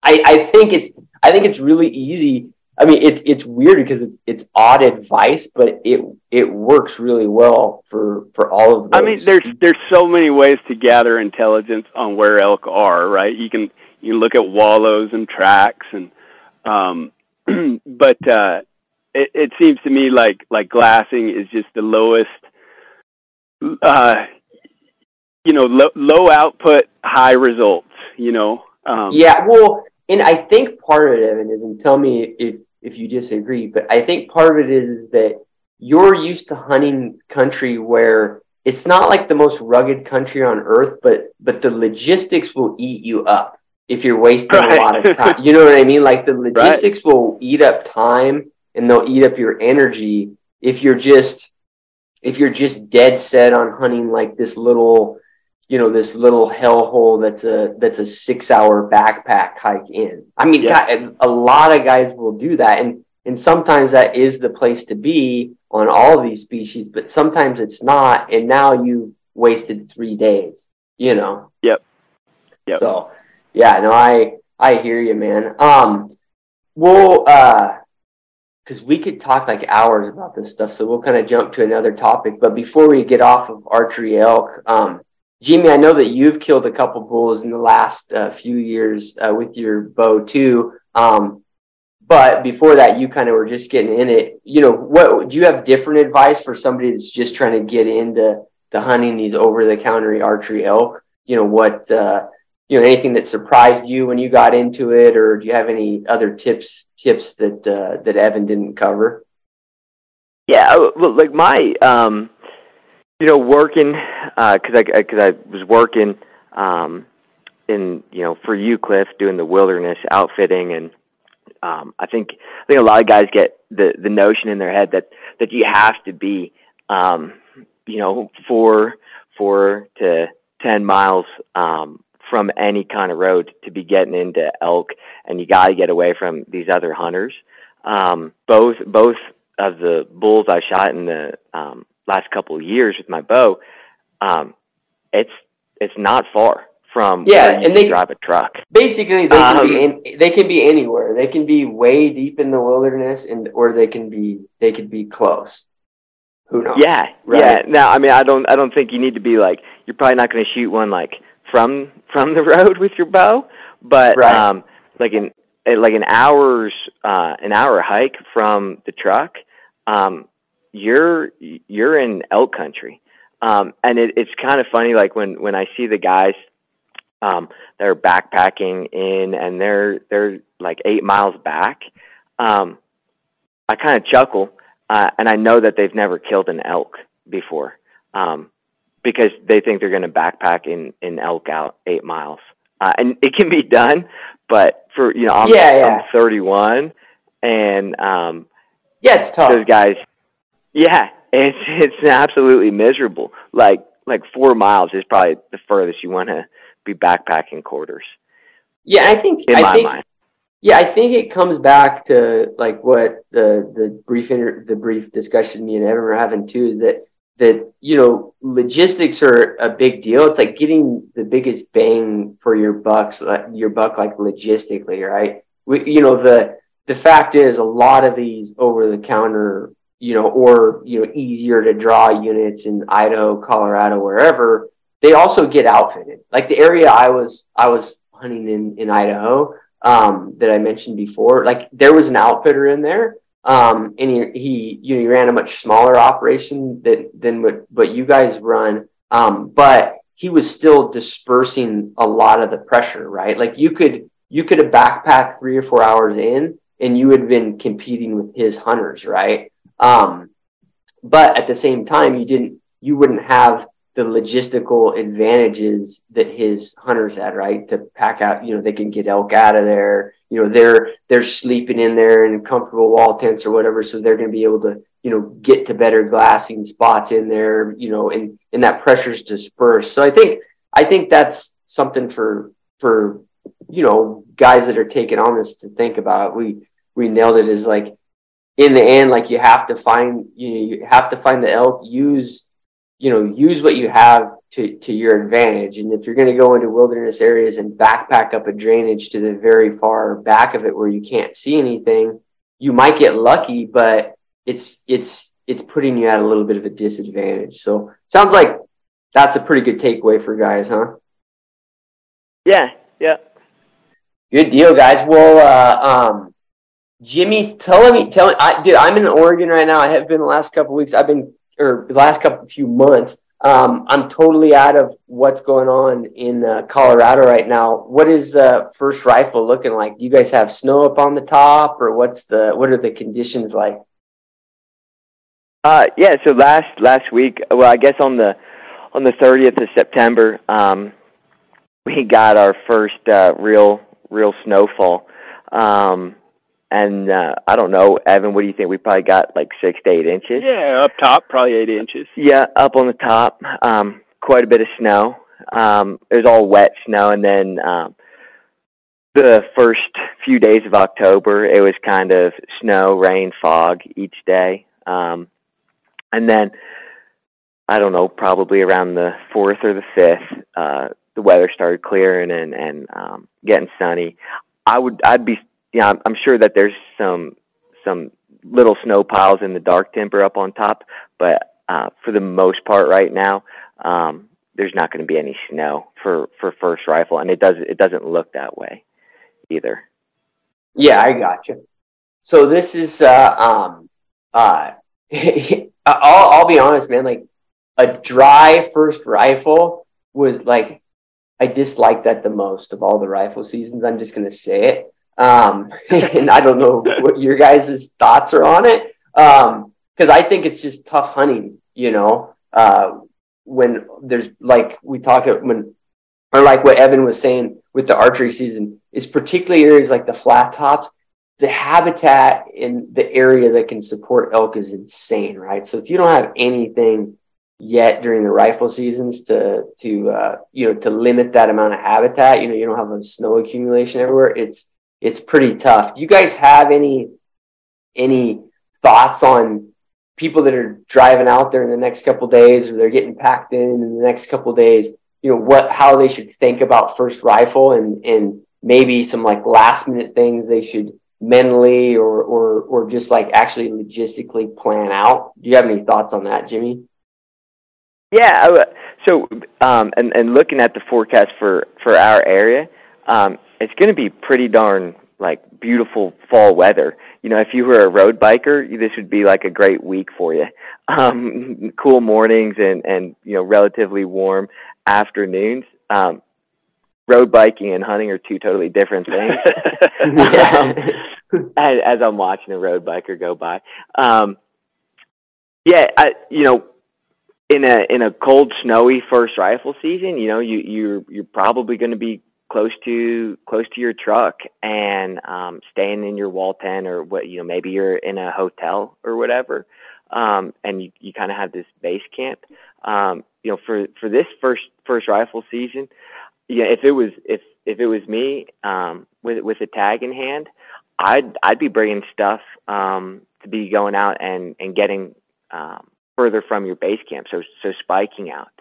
I, I think it's I think it's really easy. I mean, it's it's weird because it's it's odd advice, but it it works really well for for all of those. I mean, there's there's so many ways to gather intelligence on where elk are, right? You can you look at wallows and tracks, and um, but uh, it, it seems to me like like glassing is just the lowest, uh, you know, lo- low output, high results. You know. Um, yeah, well, and I think part of it, Evan, is, and tell me if, if you disagree, but I think part of it is, is that you're used to hunting country where it's not like the most rugged country on earth, but but the logistics will eat you up if you're wasting right. a lot of time. You know what I mean? Like the logistics right. will eat up time and they'll eat up your energy if you're just if you're just dead set on hunting like this little you know this little hellhole that's a that's a six hour backpack hike in i mean yeah. a lot of guys will do that and and sometimes that is the place to be on all these species but sometimes it's not and now you've wasted three days you know yep yep so yeah no i i hear you man um we'll uh because we could talk like hours about this stuff so we'll kind of jump to another topic but before we get off of archery elk um Jimmy, I know that you've killed a couple bulls in the last uh, few years uh, with your bow too. Um, but before that, you kind of were just getting in it. You know, what do you have different advice for somebody that's just trying to get into the hunting these over the counter archery elk? You know, what uh, you know, anything that surprised you when you got into it, or do you have any other tips tips that uh, that Evan didn't cover? Yeah, well, like my um, you know, working because uh, I because I, I was working um, in you know for you, Cliff, doing the wilderness outfitting, and um, I think I think a lot of guys get the the notion in their head that that you have to be um, you know four four to ten miles um, from any kind of road to be getting into elk, and you got to get away from these other hunters. Um, both both of the bulls I shot in the um, last couple of years with my bow, um, it's it's not far from yeah, and they drive a truck. Basically, they can um, be in, they can be anywhere. They can be way deep in the wilderness, and or they can be they could be close. Who knows? Yeah, right? yeah. Now, I mean, I don't I don't think you need to be like you're probably not going to shoot one like from from the road with your bow, but right. um, like an like an hour's uh, an hour hike from the truck. Um, you're you're in elk country. Um, and it, it's kind of funny, like when when I see the guys um, that are backpacking in, and they're they're like eight miles back. Um, I kind of chuckle, uh, and I know that they've never killed an elk before, um, because they think they're going to backpack in in elk out eight miles, uh, and it can be done. But for you know, I'm, yeah, yeah. I'm 31, and um, yeah, it's tough. Those guys, yeah, it's it's absolutely miserable. Like like four miles is probably the furthest you want to be backpacking quarters. Yeah, I think in I my think, mind. Yeah, I think it comes back to like what the the brief inter- the brief discussion me and Evan were having too is that that you know logistics are a big deal. It's like getting the biggest bang for your bucks, like your buck, like logistically, right? We, you know the the fact is a lot of these over the counter you know, or you know, easier to draw units in Idaho, Colorado, wherever, they also get outfitted. Like the area I was I was hunting in in Idaho um, that I mentioned before, like there was an outfitter in there, um, and he, he you know he ran a much smaller operation that than what what you guys run, um, but he was still dispersing a lot of the pressure, right? Like you could you could have backpacked three or four hours in, and you had been competing with his hunters, right? Um, but at the same time, you didn't, you wouldn't have the logistical advantages that his hunters had, right? To pack out, you know, they can get elk out of there. You know they're they're sleeping in there in comfortable wall tents or whatever, so they're going to be able to you know get to better glassing spots in there, you know, and and that pressure's dispersed. So I think I think that's something for for you know guys that are taking on this to think about. We we nailed it as like in the end, like you have to find you know, you have to find the elk. Use you know use what you have to to your advantage. And if you're going to go into wilderness areas and backpack up a drainage to the very far back of it where you can't see anything, you might get lucky, but it's it's it's putting you at a little bit of a disadvantage. So sounds like that's a pretty good takeaway for guys, huh? Yeah, yeah. Good deal, guys. Well, uh, um, Jimmy, tell me, tell me, I did. I'm in Oregon right now. I have been the last couple weeks. I've been, or the last couple few months. Um, I'm totally out of what's going on in uh, Colorado right now. What is uh, First Rifle looking like? Do you guys have snow up on the top, or what's the what are the conditions like? Uh, yeah. So last last week, well, I guess on the on the 30th of September, um, we got our first uh, real real snowfall. Um, and uh, I don't know, Evan. What do you think? We probably got like six to eight inches. Yeah, up top, probably eight inches. Yeah, up on the top, um, quite a bit of snow. Um, it was all wet snow, and then um, the first few days of October, it was kind of snow, rain, fog each day, um, and then I don't know, probably around the fourth or the fifth, uh, the weather started clearing and and um, getting sunny. I would I'd be yeah, I'm, I'm sure that there's some some little snow piles in the dark timber up on top, but uh, for the most part, right now, um, there's not going to be any snow for for first rifle, and it does it doesn't look that way either. Yeah, I got you. So this is uh um uh I'll I'll be honest, man. Like a dry first rifle was like I dislike that the most of all the rifle seasons. I'm just gonna say it. Um, and I don't know what your guys' thoughts are on it. Um, cause I think it's just tough hunting, you know, uh, when there's like we talked about when, or like what Evan was saying with the archery season is particularly areas like the flat tops, the habitat in the area that can support elk is insane, right? So if you don't have anything yet during the rifle seasons to to uh, you know to limit that amount of habitat, you know you don't have a snow accumulation everywhere. It's it's pretty tough. You guys have any any thoughts on people that are driving out there in the next couple days or they're getting packed in in the next couple days? You know what how they should think about first rifle and and maybe some like last minute things they should mentally or or or just like actually logistically plan out. Do you have any thoughts on that, Jimmy? Yeah, so um, and and looking at the forecast for for our area, um, it's going to be pretty darn like beautiful fall weather. You know, if you were a road biker, this would be like a great week for you. Um, cool mornings and and you know relatively warm afternoons. Um, road biking and hunting are two totally different things. um, as, as I'm watching a road biker go by, um, yeah, I, you know, in a in a cold, snowy first rifle season, you know, you you're you're probably going to be close to close to your truck and um, staying in your wall tent or what you know maybe you're in a hotel or whatever um, and you, you kind of have this base camp um, you know for for this first first rifle season yeah if it was if if it was me um, with with a tag in hand I'd I'd be bringing stuff um, to be going out and and getting um, further from your base camp so so spiking out.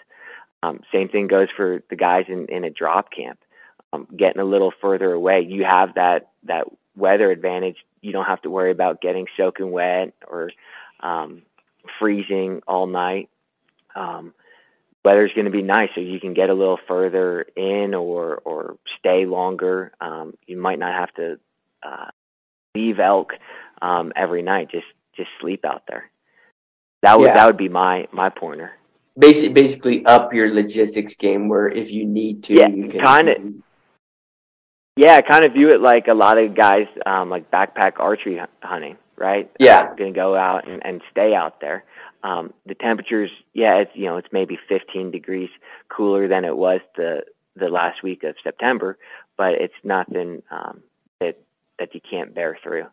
Um, same thing goes for the guys in, in a drop camp um, getting a little further away, you have that that weather advantage. You don't have to worry about getting soaking wet or um, freezing all night. Um, weather's going to be nice, so you can get a little further in or or stay longer. Um, you might not have to uh, leave elk um, every night. Just just sleep out there. That would yeah. that would be my my pointer. Basically, basically up your logistics game where if you need to, yeah, you can kind of yeah, I kind of view it like a lot of guys um, like backpack archery hunting, right? Yeah, uh, going to go out and, and stay out there. Um, the temperatures, yeah, it's you know it's maybe 15 degrees cooler than it was the the last week of September, but it's nothing um, that that you can't bear through.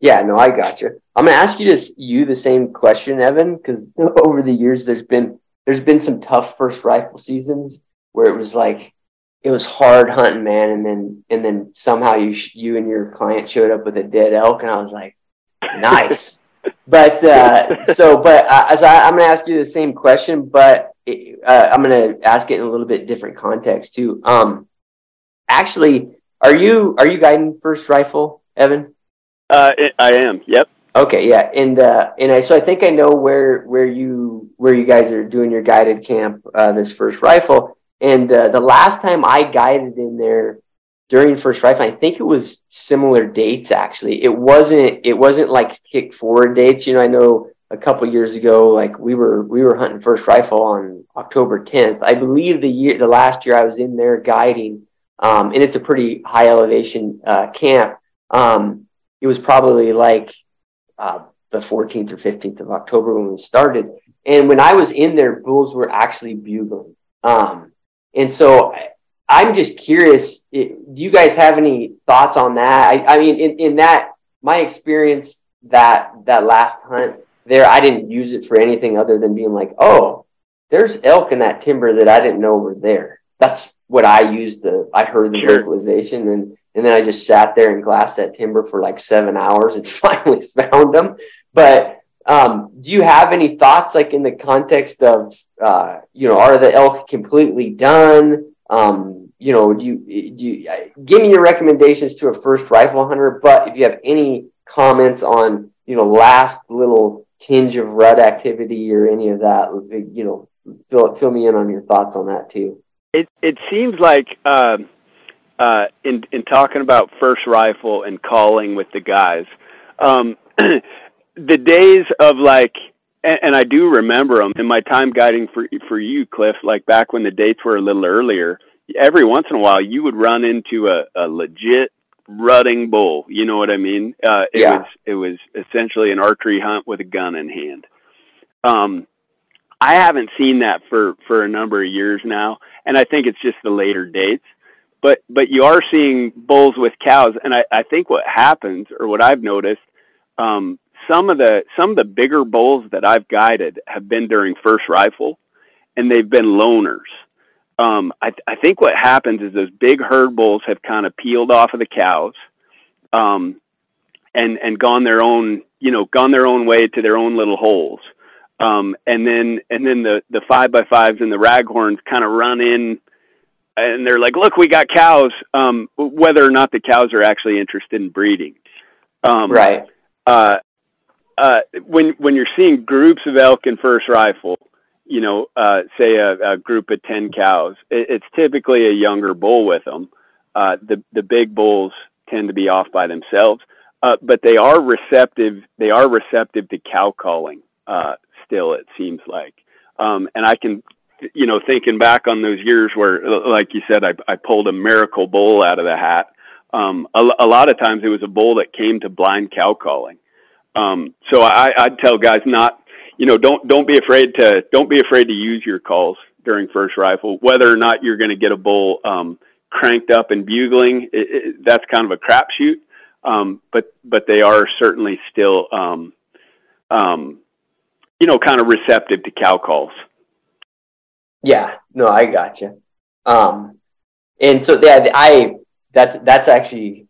Yeah, no, I got you. I'm gonna ask you this you the same question, Evan, because over the years there's been there's been some tough first rifle seasons where it was like it was hard hunting, man, and then and then somehow you you and your client showed up with a dead elk, and I was like, nice. but uh, so, but uh, as I, I'm gonna ask you the same question, but it, uh, I'm gonna ask it in a little bit different context too. Um, actually, are you are you guiding first rifle, Evan? Uh, I am. Yep. Okay, yeah, and uh, and I so I think I know where where you where you guys are doing your guided camp uh, this first rifle, and uh, the last time I guided in there during first rifle, I think it was similar dates actually. It wasn't it wasn't like kick forward dates. You know, I know a couple years ago, like we were we were hunting first rifle on October 10th. I believe the year the last year I was in there guiding, um, and it's a pretty high elevation uh, camp. Um, it was probably like uh, the 14th or 15th of October when we started. And when I was in there, bulls were actually bugling. Um, and so I, am just curious, do you guys have any thoughts on that? I, I mean, in, in that, my experience that, that last hunt there, I didn't use it for anything other than being like, oh, there's elk in that timber that I didn't know were there. That's what I used the, I heard the sure. vocalization and and then I just sat there and glassed that timber for like seven hours and finally found them. But um, do you have any thoughts, like in the context of, uh, you know, are the elk completely done? Um, you know, do you, do you uh, give me your recommendations to a first rifle hunter? But if you have any comments on, you know, last little tinge of rut activity or any of that, you know, fill fill me in on your thoughts on that too. It it seems like. Um uh, in in talking about first rifle and calling with the guys. Um, the days of like, and, and I do remember them in my time guiding for for you, Cliff. Like back when the dates were a little earlier. Every once in a while, you would run into a, a legit rutting bull. You know what I mean? Uh, it yeah. was it was essentially an archery hunt with a gun in hand. Um, I haven't seen that for for a number of years now, and I think it's just the later dates but but you are seeing bulls with cows, and I, I think what happens, or what I've noticed, um, some of the some of the bigger bulls that I've guided have been during first rifle, and they've been loners. Um, I, I think what happens is those big herd bulls have kind of peeled off of the cows, um, and and gone their own you know gone their own way to their own little holes. Um, and then and then the the five by fives and the raghorns kind of run in and they're like, "Look, we got cows." Um, whether or not the cows are actually interested in breeding, um, right? Uh, uh, when when you're seeing groups of elk in first rifle, you know, uh, say a, a, group of ten cows, it, it's typically a younger bull with them. Uh, the the big bulls tend to be off by themselves, uh, but they are receptive. They are receptive to cow calling. Uh, still, it seems like, um, and I can you know, thinking back on those years where, like you said, I, I pulled a miracle bull out of the hat. Um, a, a lot of times it was a bull that came to blind cow calling. Um, so I, I'd tell guys not, you know, don't don't be afraid to don't be afraid to use your calls during first rifle. Whether or not you're going to get a bull um, cranked up and bugling, it, it, that's kind of a crapshoot. Um, but but they are certainly still, um, um, you know, kind of receptive to cow calls. Yeah, no, I got you. Um, and so yeah, I that's that's actually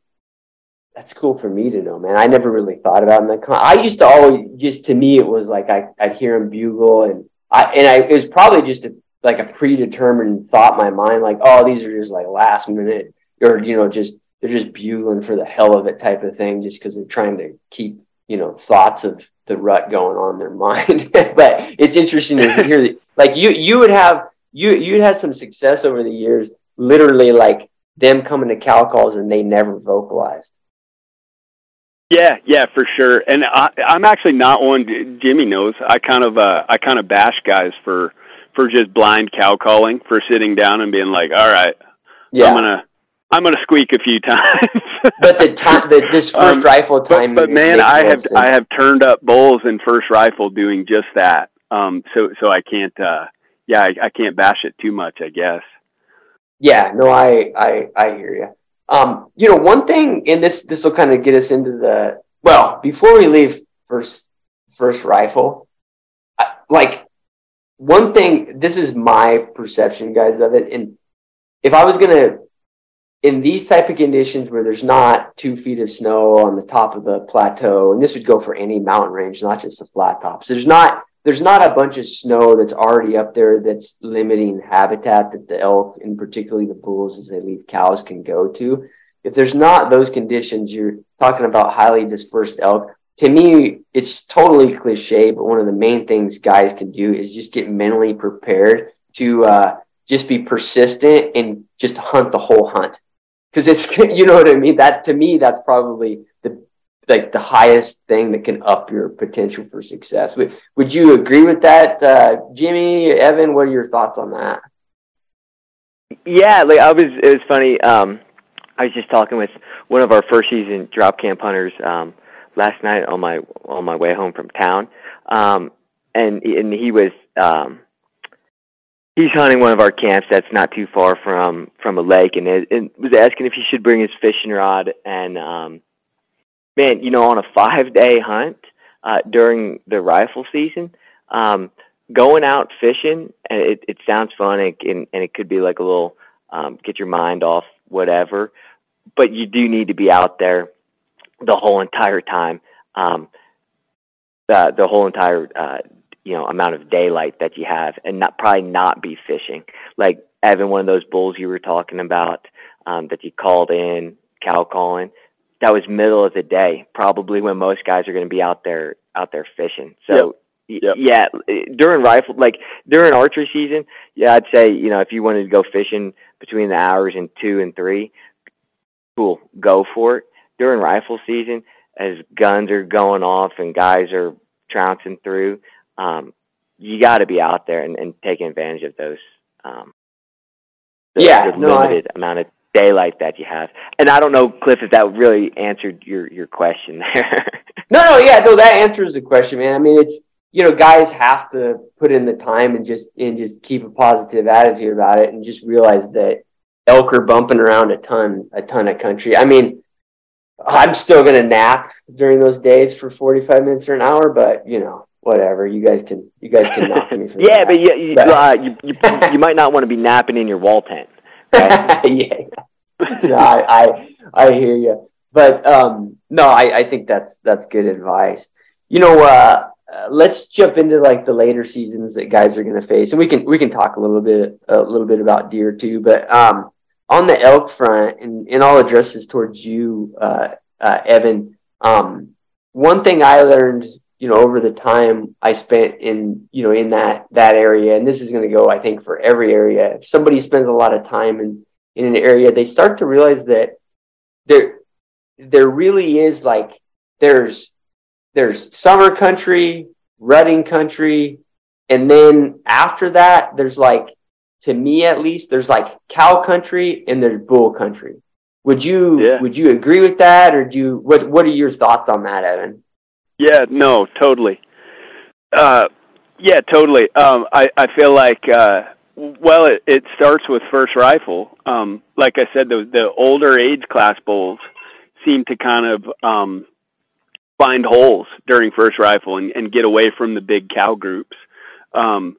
that's cool for me to know, man. I never really thought about it. I used to always just to me it was like I I'd hear him bugle and I and I it was probably just a like a predetermined thought in my mind, like oh these are just like last minute or you know just they're just bugling for the hell of it type of thing, just because they're trying to keep you know thoughts of the rut going on in their mind. but it's interesting to hear that, like you you would have you you'd had some success over the years, literally like them coming to cow calls and they never vocalized. Yeah, yeah, for sure. And I, I'm actually not one. Jimmy knows. I kind of uh, I kind of bash guys for for just blind cow calling, for sitting down and being like, "All right, yeah. I'm gonna I'm gonna squeak a few times." but the time, the, this first um, rifle time. But, but man, I have sense. I have turned up bulls in first rifle doing just that. Um, so so I can't. Uh, yeah, I, I can't bash it too much. I guess. Yeah. No, I I I hear you. Um, you know, one thing, and this this will kind of get us into the well. Before we leave first first rifle, I, like one thing. This is my perception, guys, of it. And if I was gonna in these type of conditions where there's not two feet of snow on the top of the plateau, and this would go for any mountain range, not just the flat tops. There's not there's not a bunch of snow that's already up there that's limiting habitat that the elk and particularly the bulls as they leave cows can go to. If there's not those conditions, you're talking about highly dispersed elk. To me, it's totally cliche, but one of the main things guys can do is just get mentally prepared to uh, just be persistent and just hunt the whole hunt because it's you know what I mean. That to me, that's probably the like the highest thing that can up your potential for success. Would Would you agree with that, uh, Jimmy, Evan? What are your thoughts on that? Yeah, like I was. It was funny. Um, I was just talking with one of our first season drop camp hunters um, last night on my on my way home from town, um, and and he was. Um, he's hunting one of our camps that's not too far from from a lake, and, it, and was asking if he should bring his fishing rod. And um, man, you know, on a five day hunt uh, during the rifle season, um, going out fishing, and it, it sounds fun, and, and, it could be like a little um, get your mind off whatever, but you do need to be out there the whole entire time. Um, the the whole entire uh, you know amount of daylight that you have and not probably not be fishing like Evan one of those bulls you were talking about um, that you called in cow calling that was middle of the day probably when most guys are going to be out there out there fishing so yep. Yep. yeah during rifle like during archery season yeah I'd say you know if you wanted to go fishing between the hours and two and three cool go for it during rifle season as guns are going off and guys are trouncing through um, you got to be out there and, and taking advantage of those. Um, the, yeah, no, limited I... amount of daylight that you have. And I don't know, Cliff, if that really answered your your question there. no, no, yeah, no, that answers the question, man. I mean, it's you know, guys have to put in the time and just and just keep a positive attitude about it, and just realize that elk are bumping around a ton, a ton of country. I mean, I'm still gonna nap during those days for 45 minutes or an hour, but you know, whatever. You guys can you guys can knock me for yeah, that. but you you, uh, you you you might not want to be napping in your wall tent. Yeah, no, I, I I hear you, but um, no, I I think that's that's good advice. You know, uh, uh, let's jump into like the later seasons that guys are going to face, and we can we can talk a little bit a little bit about deer too. But um, on the elk front, and, and I'll address this towards you, uh, uh, Evan. Um, one thing I learned you know over the time I spent in you know in that that area. And this is going to go I think for every area. If somebody spends a lot of time in in an area they start to realize that there there really is like there's there's summer country rutting country and then after that there's like to me at least there's like cow country and there's bull country. Would you yeah. would you agree with that or do you what what are your thoughts on that Evan yeah, no, totally. Uh, yeah, totally. Um, I I feel like uh, well, it, it starts with first rifle. Um, like I said, the the older age class bulls seem to kind of um, find holes during first rifle and, and get away from the big cow groups. Um,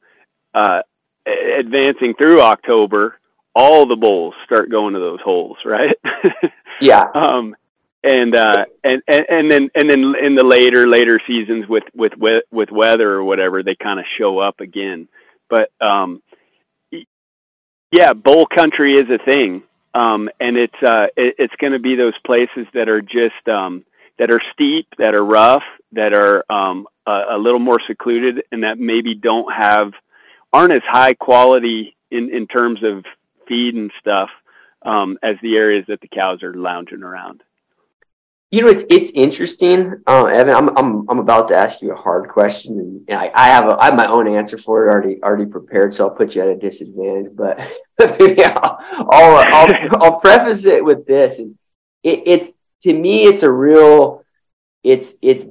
uh, advancing through October, all the bulls start going to those holes, right? yeah. um, and uh and, and and then and then in the later later seasons with with with weather or whatever they kind of show up again. But um yeah bull country is a thing. Um and it's uh it, it's going to be those places that are just um that are steep that are rough that are um a, a little more secluded and that maybe don't have aren't as high quality in in terms of feed and stuff um as the areas that the cows are lounging around you know, it's it's interesting, uh, Evan. I'm I'm I'm about to ask you a hard question, and I, I have a I have my own answer for it already already prepared, so I'll put you at a disadvantage. But yeah, I'll, I'll I'll preface it with this, and it, it's to me, it's a real, it's it's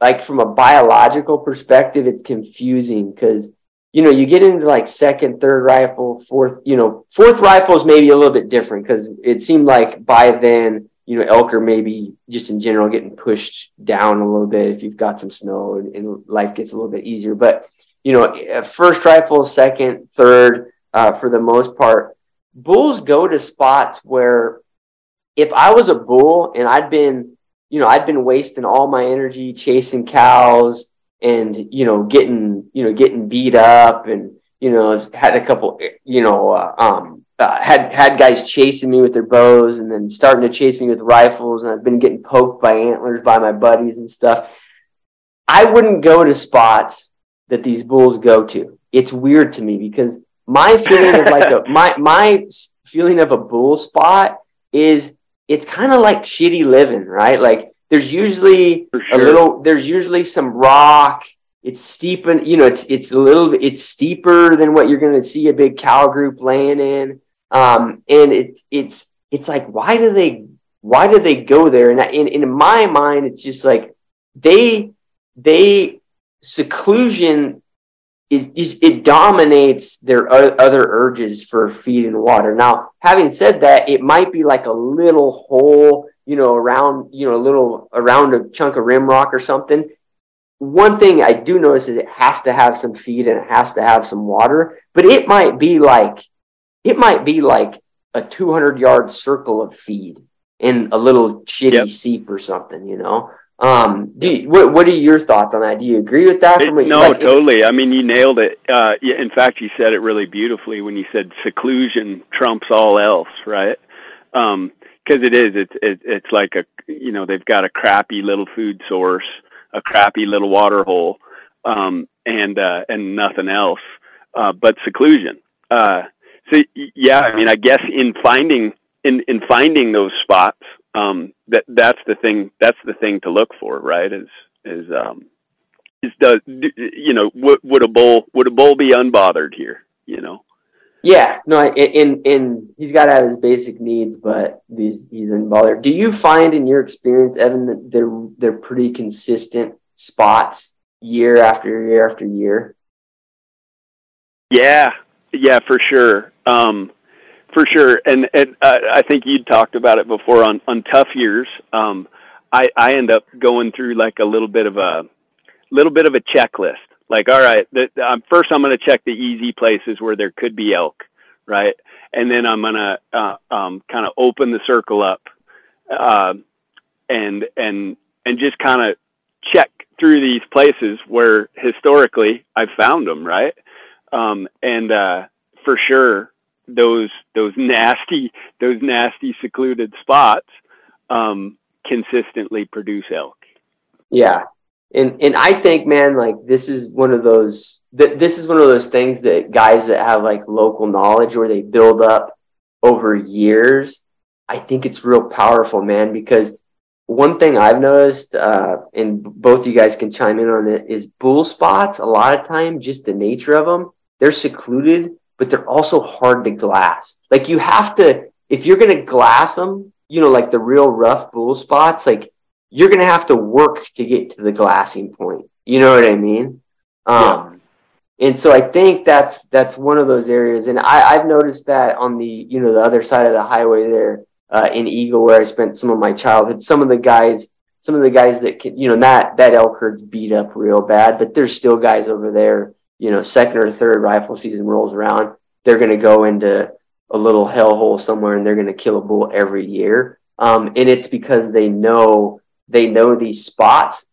like from a biological perspective, it's confusing because you know, you get into like second, third rifle, fourth, you know, fourth rifle is maybe a little bit different because it seemed like by then, you know, elk are maybe just in general getting pushed down a little bit if you've got some snow and, and life gets a little bit easier. But, you know, first rifle, second, third, uh, for the most part, bulls go to spots where if I was a bull and I'd been, you know, I'd been wasting all my energy chasing cows and, you know, getting, you know, getting beat up and, you know, had a couple, you know, uh, um, uh, had had guys chasing me with their bows and then starting to chase me with rifles and I've been getting poked by antlers by my buddies and stuff. I wouldn't go to spots that these bulls go to. It's weird to me because my feeling of like a my my feeling of a bull spot is it's kind of like shitty living, right? Like there's usually sure. a little there's usually some rock. It's steep and you know it's it's a little it's steeper than what you're going to see a big cow group laying in. Um, and it's it's it's like why do they why do they go there? And in in my mind, it's just like they they seclusion it, it dominates their other urges for feed and water. Now, having said that, it might be like a little hole, you know, around, you know, a little around a chunk of rim rock or something. One thing I do notice is it has to have some feed and it has to have some water, but it might be like, it might be like a 200 yard circle of feed in a little shitty yep. seep or something, you know? Um, do you, what what are your thoughts on that? Do you agree with that? It, no, like, totally. I mean, you nailed it. Uh, in fact, you said it really beautifully when you said seclusion trumps all else, right? Um, because it is. It's it, it's like a you know they've got a crappy little food source, a crappy little water hole, um, and uh, and nothing else uh, but seclusion. Uh, so yeah, I mean, I guess in finding in in finding those spots um, that that's the thing that's the thing to look for, right? Is is um, is does you know would would a bull would a bull be unbothered here? You know. Yeah, no, in in he's got to have his basic needs, but he's he's unbothered. Do you find in your experience, Evan, that they're they're pretty consistent spots year after year after year? Yeah, yeah, for sure. Um, for sure, and and uh, I think you talked about it before on on tough years. Um, I I end up going through like a little bit of a little bit of a checklist. Like, all right, the, um, first I'm going to check the easy places where there could be elk, right? And then I'm going to uh, um, kind of open the circle up, uh, and and and just kind of check through these places where historically I've found them, right? Um, and uh, for sure, those those nasty those nasty secluded spots um, consistently produce elk. Yeah, and and I think, man, like this is one of those that this is one of those things that guys that have like local knowledge where they build up over years. I think it's real powerful, man, because one thing I've noticed, uh, and both you guys can chime in on it, is bull spots. A lot of time, just the nature of them, they're secluded but they're also hard to glass. Like you have to, if you're going to glass them, you know, like the real rough bull spots, like you're going to have to work to get to the glassing point. You know what I mean? Um, yeah. And so I think that's that's one of those areas, and I, I've noticed that on the you know the other side of the highway there uh, in Eagle, where I spent some of my childhood. Some of the guys, some of the guys that can, you know, that that elk herd's beat up real bad, but there's still guys over there you know, second or third rifle season rolls around, they're going to go into a little hellhole somewhere and they're going to kill a bull every year. Um, and it's because they know they know these spots,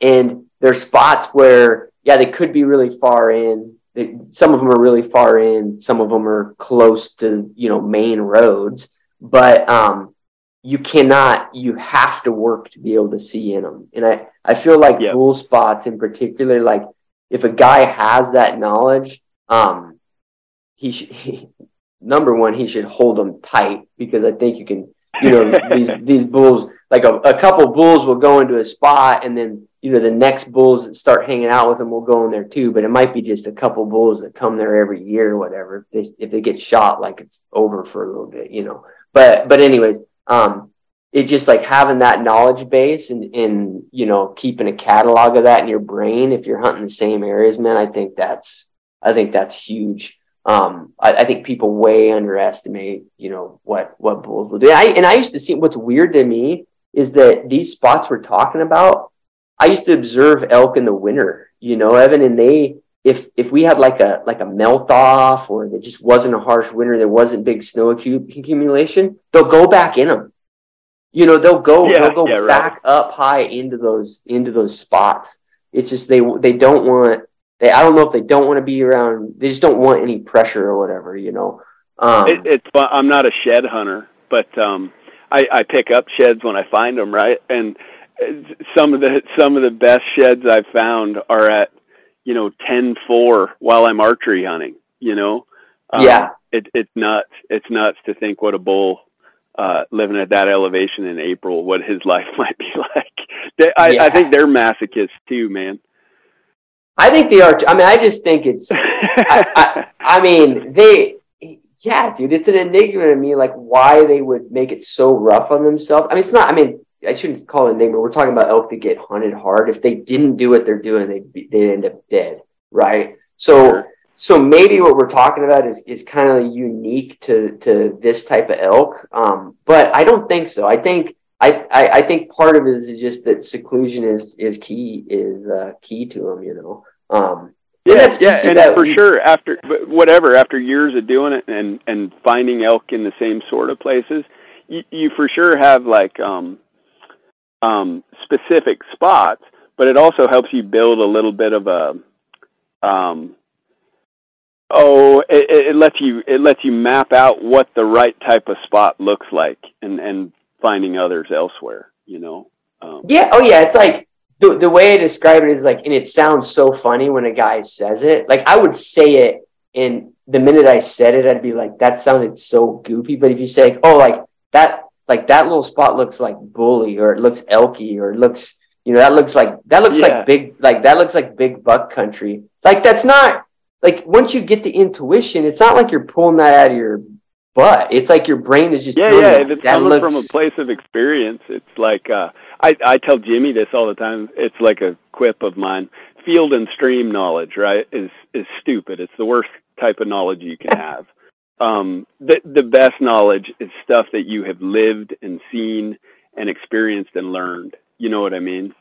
and they're spots where yeah they could be really far in. They, some of them are really far in. Some of them are close to you know main roads, but um, you cannot. You have to work to be able to see in them. And I I feel like yep. bull spots in particular, like if a guy has that knowledge, um, he should, he, number one, he should hold them tight because I think you can, you know, these, these bulls, like a, a couple bulls will go into a spot and then, you know, the next bulls that start hanging out with them will go in there too. But it might be just a couple bulls that come there every year or whatever. If they, if they get shot, like it's over for a little bit, you know. But, but anyways, um, it's just like having that knowledge base and, and you know keeping a catalog of that in your brain if you're hunting the same areas man i think that's I think that's huge. Um, I, I, think people way underestimate, you know, what what bulls will do. I, and I used to see what's weird to me is that these spots we're talking about. I used to observe elk in the winter, you know, Evan, and they if if we had like a like a melt off or there just wasn't a harsh winter, there wasn't big snow accumulation, they'll go back in them. You know, they'll go yeah, they'll go yeah, back right. up high into those into those spots. It's just they they don't want they I don't know if they don't want to be around. They just don't want any pressure or whatever. You know. Um, it, it's I'm not a shed hunter, but um, I, I pick up sheds when I find them, right? And some of the some of the best sheds I've found are at you know ten four while I'm archery hunting. You know. Um, yeah. It, it's nuts. It's nuts to think what a bull uh, living at that elevation in April, what his life might be like. They, I, yeah. I think they're masochists too, man. I think they are. I mean, I just think it's. I, I, I, mean, they. Yeah, dude, it's an enigma to me, like why they would make it so rough on themselves. I mean, it's not. I mean, I shouldn't call it an enigma. We're talking about elk that get hunted hard. If they didn't do what they're doing, they they end up dead, right? So. So maybe what we're talking about is, is kind of unique to, to this type of elk. Um, but I don't think so. I think I, I, I, think part of it is just that seclusion is is key is uh, key to them, you know. Um, yeah, yeah, and for we, sure after whatever after years of doing it and and finding elk in the same sort of places, you, you for sure have like um, um, specific spots, but it also helps you build a little bit of a um, oh it, it lets you it lets you map out what the right type of spot looks like and and finding others elsewhere, you know? Um, yeah. Oh, yeah. It's like the, the way I describe it is like, and it sounds so funny when a guy says it. Like, I would say it, and the minute I said it, I'd be like, that sounded so goofy. But if you say, oh, like that, like that little spot looks like bully, or it looks elky, or it looks, you know, that looks like, that looks yeah. like big, like that looks like big buck country. Like, that's not, like once you get the intuition, it's not like you're pulling that out of your butt. it's like your brain is just yeah yeah if it's coming looks... from a place of experience it's like uh i i tell jimmy this all the time. It's like a quip of mine. Field and stream knowledge right is is stupid. It's the worst type of knowledge you can have. Um the the best knowledge is stuff that you have lived and seen and experienced and learned. You know what i mean?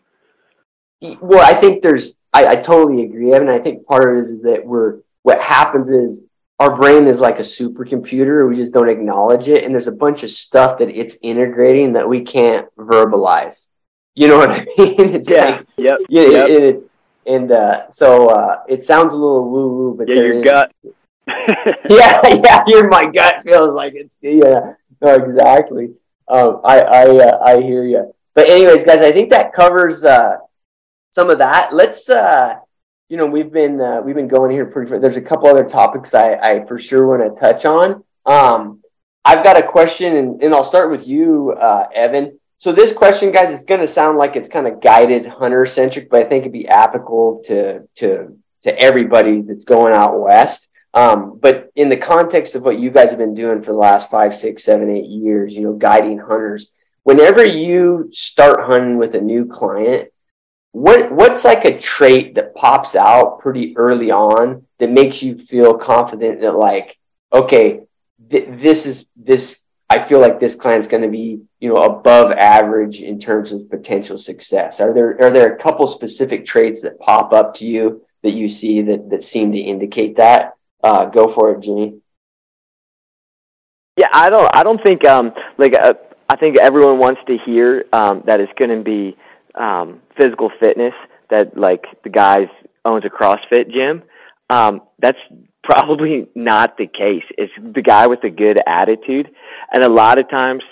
Well i think there's i, I totally agree evan i think part of it is, is that we're what happens is our brain is like a supercomputer. We just don't acknowledge it. And there's a bunch of stuff that it's integrating that we can't verbalize. You know what I mean? It's yeah. Like, yep. Yeah. Yep. It, it, and uh, so uh, it sounds a little woo woo, but yeah, your is, gut. yeah, yeah, your my gut feels like it's yeah, no, exactly. Um, I I uh, I hear you. But anyways, guys, I think that covers uh, some of that. Let's uh, you know, we've been uh, we've been going here pretty. There's a couple other topics I, I for sure want to touch on. Um, I've got a question, and, and I'll start with you, uh, Evan. So this question, guys, is going to sound like it's kind of guided hunter centric, but I think it'd be applicable to to to everybody that's going out west. Um, but in the context of what you guys have been doing for the last five, six, seven, eight years, you know, guiding hunters, whenever you start hunting with a new client, what what's like a trait that pops out pretty early on that makes you feel confident that like okay th- this is this i feel like this client's going to be you know above average in terms of potential success? Are there are there a couple specific traits that pop up to you that you see that that seem to indicate that? Uh, go for it jimmy. Yeah i don't i don't think um like uh, i think everyone wants to hear um that it's going to be um, physical fitness that like the guys owns a CrossFit gym. Um, that's probably not the case. It's the guy with a good attitude, and a lot of times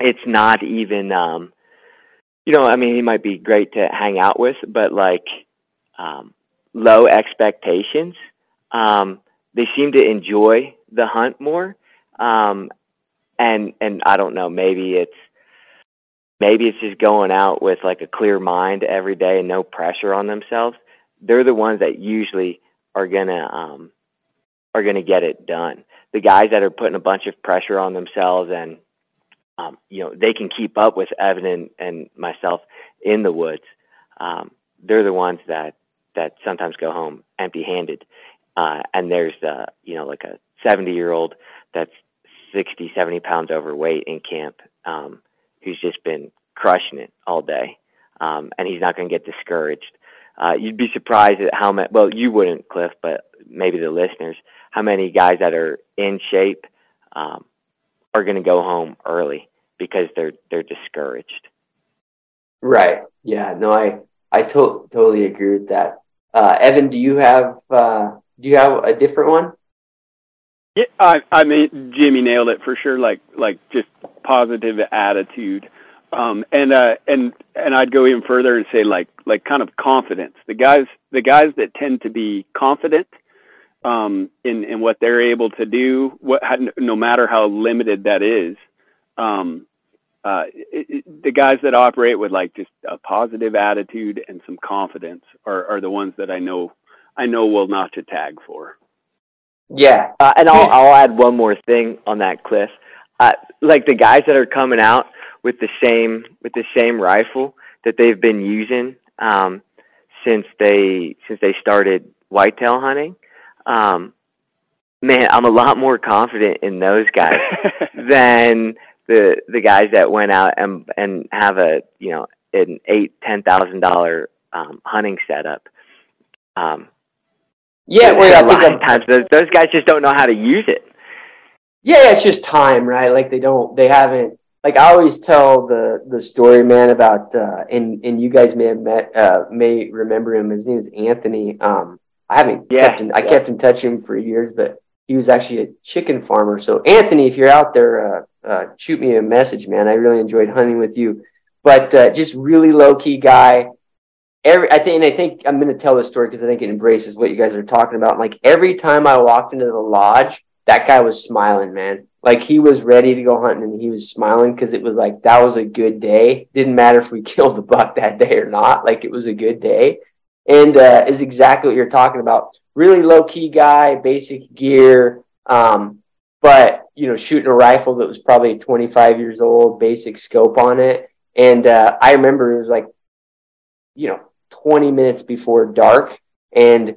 it's not even. Um, you know, I mean, he might be great to hang out with, but like um, low expectations. Um, they seem to enjoy the hunt more, um, and and I don't know, maybe it's maybe it's just going out with like a clear mind every day and no pressure on themselves they're the ones that usually are gonna um are gonna get it done. The guys that are putting a bunch of pressure on themselves and um you know they can keep up with evan and, and myself in the woods um they're the ones that that sometimes go home empty handed uh, and there's uh, you know like a 70 year old that's 60, 70 pounds overweight in camp, um, who's just been crushing it all day, um, and he's not going to get discouraged. Uh, you'd be surprised at how many. Well, you wouldn't, Cliff, but maybe the listeners, how many guys that are in shape um, are going to go home early because they're they're discouraged. Right. Yeah. No, I I to- totally agree with that. Uh, Evan, do you have uh, do you have a different one? Yeah, I I mean Jimmy nailed it for sure. Like like just positive attitude, um, and uh, and and I'd go even further and say like like kind of confidence. The guys the guys that tend to be confident um, in in what they're able to do, what no matter how limited that is, um, uh, it, it, the guys that operate with like just a positive attitude and some confidence are, are the ones that I know I know will notch a tag for. Yeah, uh, and I'll I'll add one more thing on that, Cliff. Uh, like the guys that are coming out with the same with the same rifle that they've been using um, since they since they started whitetail hunting. Um, man, I'm a lot more confident in those guys than the the guys that went out and and have a you know an eight ten thousand dollar um, hunting setup. Um, yeah, well, I think times those, those guys just don't know how to use it. Yeah, it's just time, right? Like they don't, they haven't. Like I always tell the the story, man, about uh, and and you guys may have met, uh, may remember him. His name is Anthony. Um, I haven't yeah, kept in, I kept in touch with him for years, but he was actually a chicken farmer. So Anthony, if you're out there, uh, uh, shoot me a message, man. I really enjoyed hunting with you, but uh, just really low key guy every I think and I think I'm going to tell this story because I think it embraces what you guys are talking about. Like every time I walked into the lodge, that guy was smiling, man. Like he was ready to go hunting and he was smiling because it was like that was a good day. Didn't matter if we killed the buck that day or not. Like it was a good day, and uh, is exactly what you're talking about. Really low key guy, basic gear, um, but you know shooting a rifle that was probably 25 years old, basic scope on it. And uh, I remember it was like, you know, 20 minutes before dark and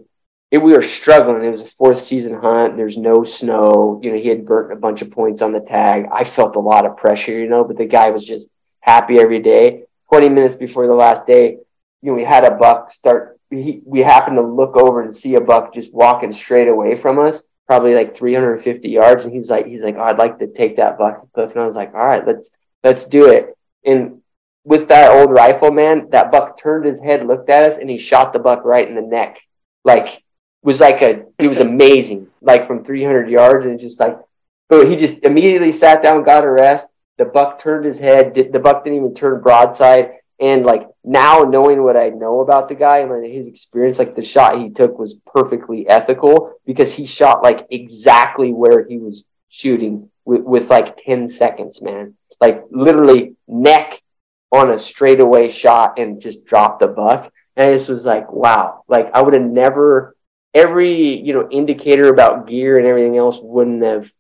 it, we were struggling. It was a fourth season hunt. There's no snow. You know, he had burnt a bunch of points on the tag. I felt a lot of pressure, you know, but the guy was just happy every day. 20 minutes before the last day, you know, we had a buck start. We, we happened to look over and see a buck just walking straight away from us, probably like 350 yards. And he's like, he's like, oh, I'd like to take that buck, Cliff. And I was like, all right, let's, let's do it. And with that old rifle, man, that buck turned his head, looked at us, and he shot the buck right in the neck. Like was like a it was amazing, like from 300 yards, and just like, but he just immediately sat down, got a rest. The buck turned his head. The buck didn't even turn broadside. And like now, knowing what I know about the guy and like his experience, like the shot he took was perfectly ethical because he shot like exactly where he was shooting with, with like 10 seconds, man. Like literally neck on a straightaway shot and just dropped the buck. And this was like, wow, like I would have never, every, you know, indicator about gear and everything else wouldn't have,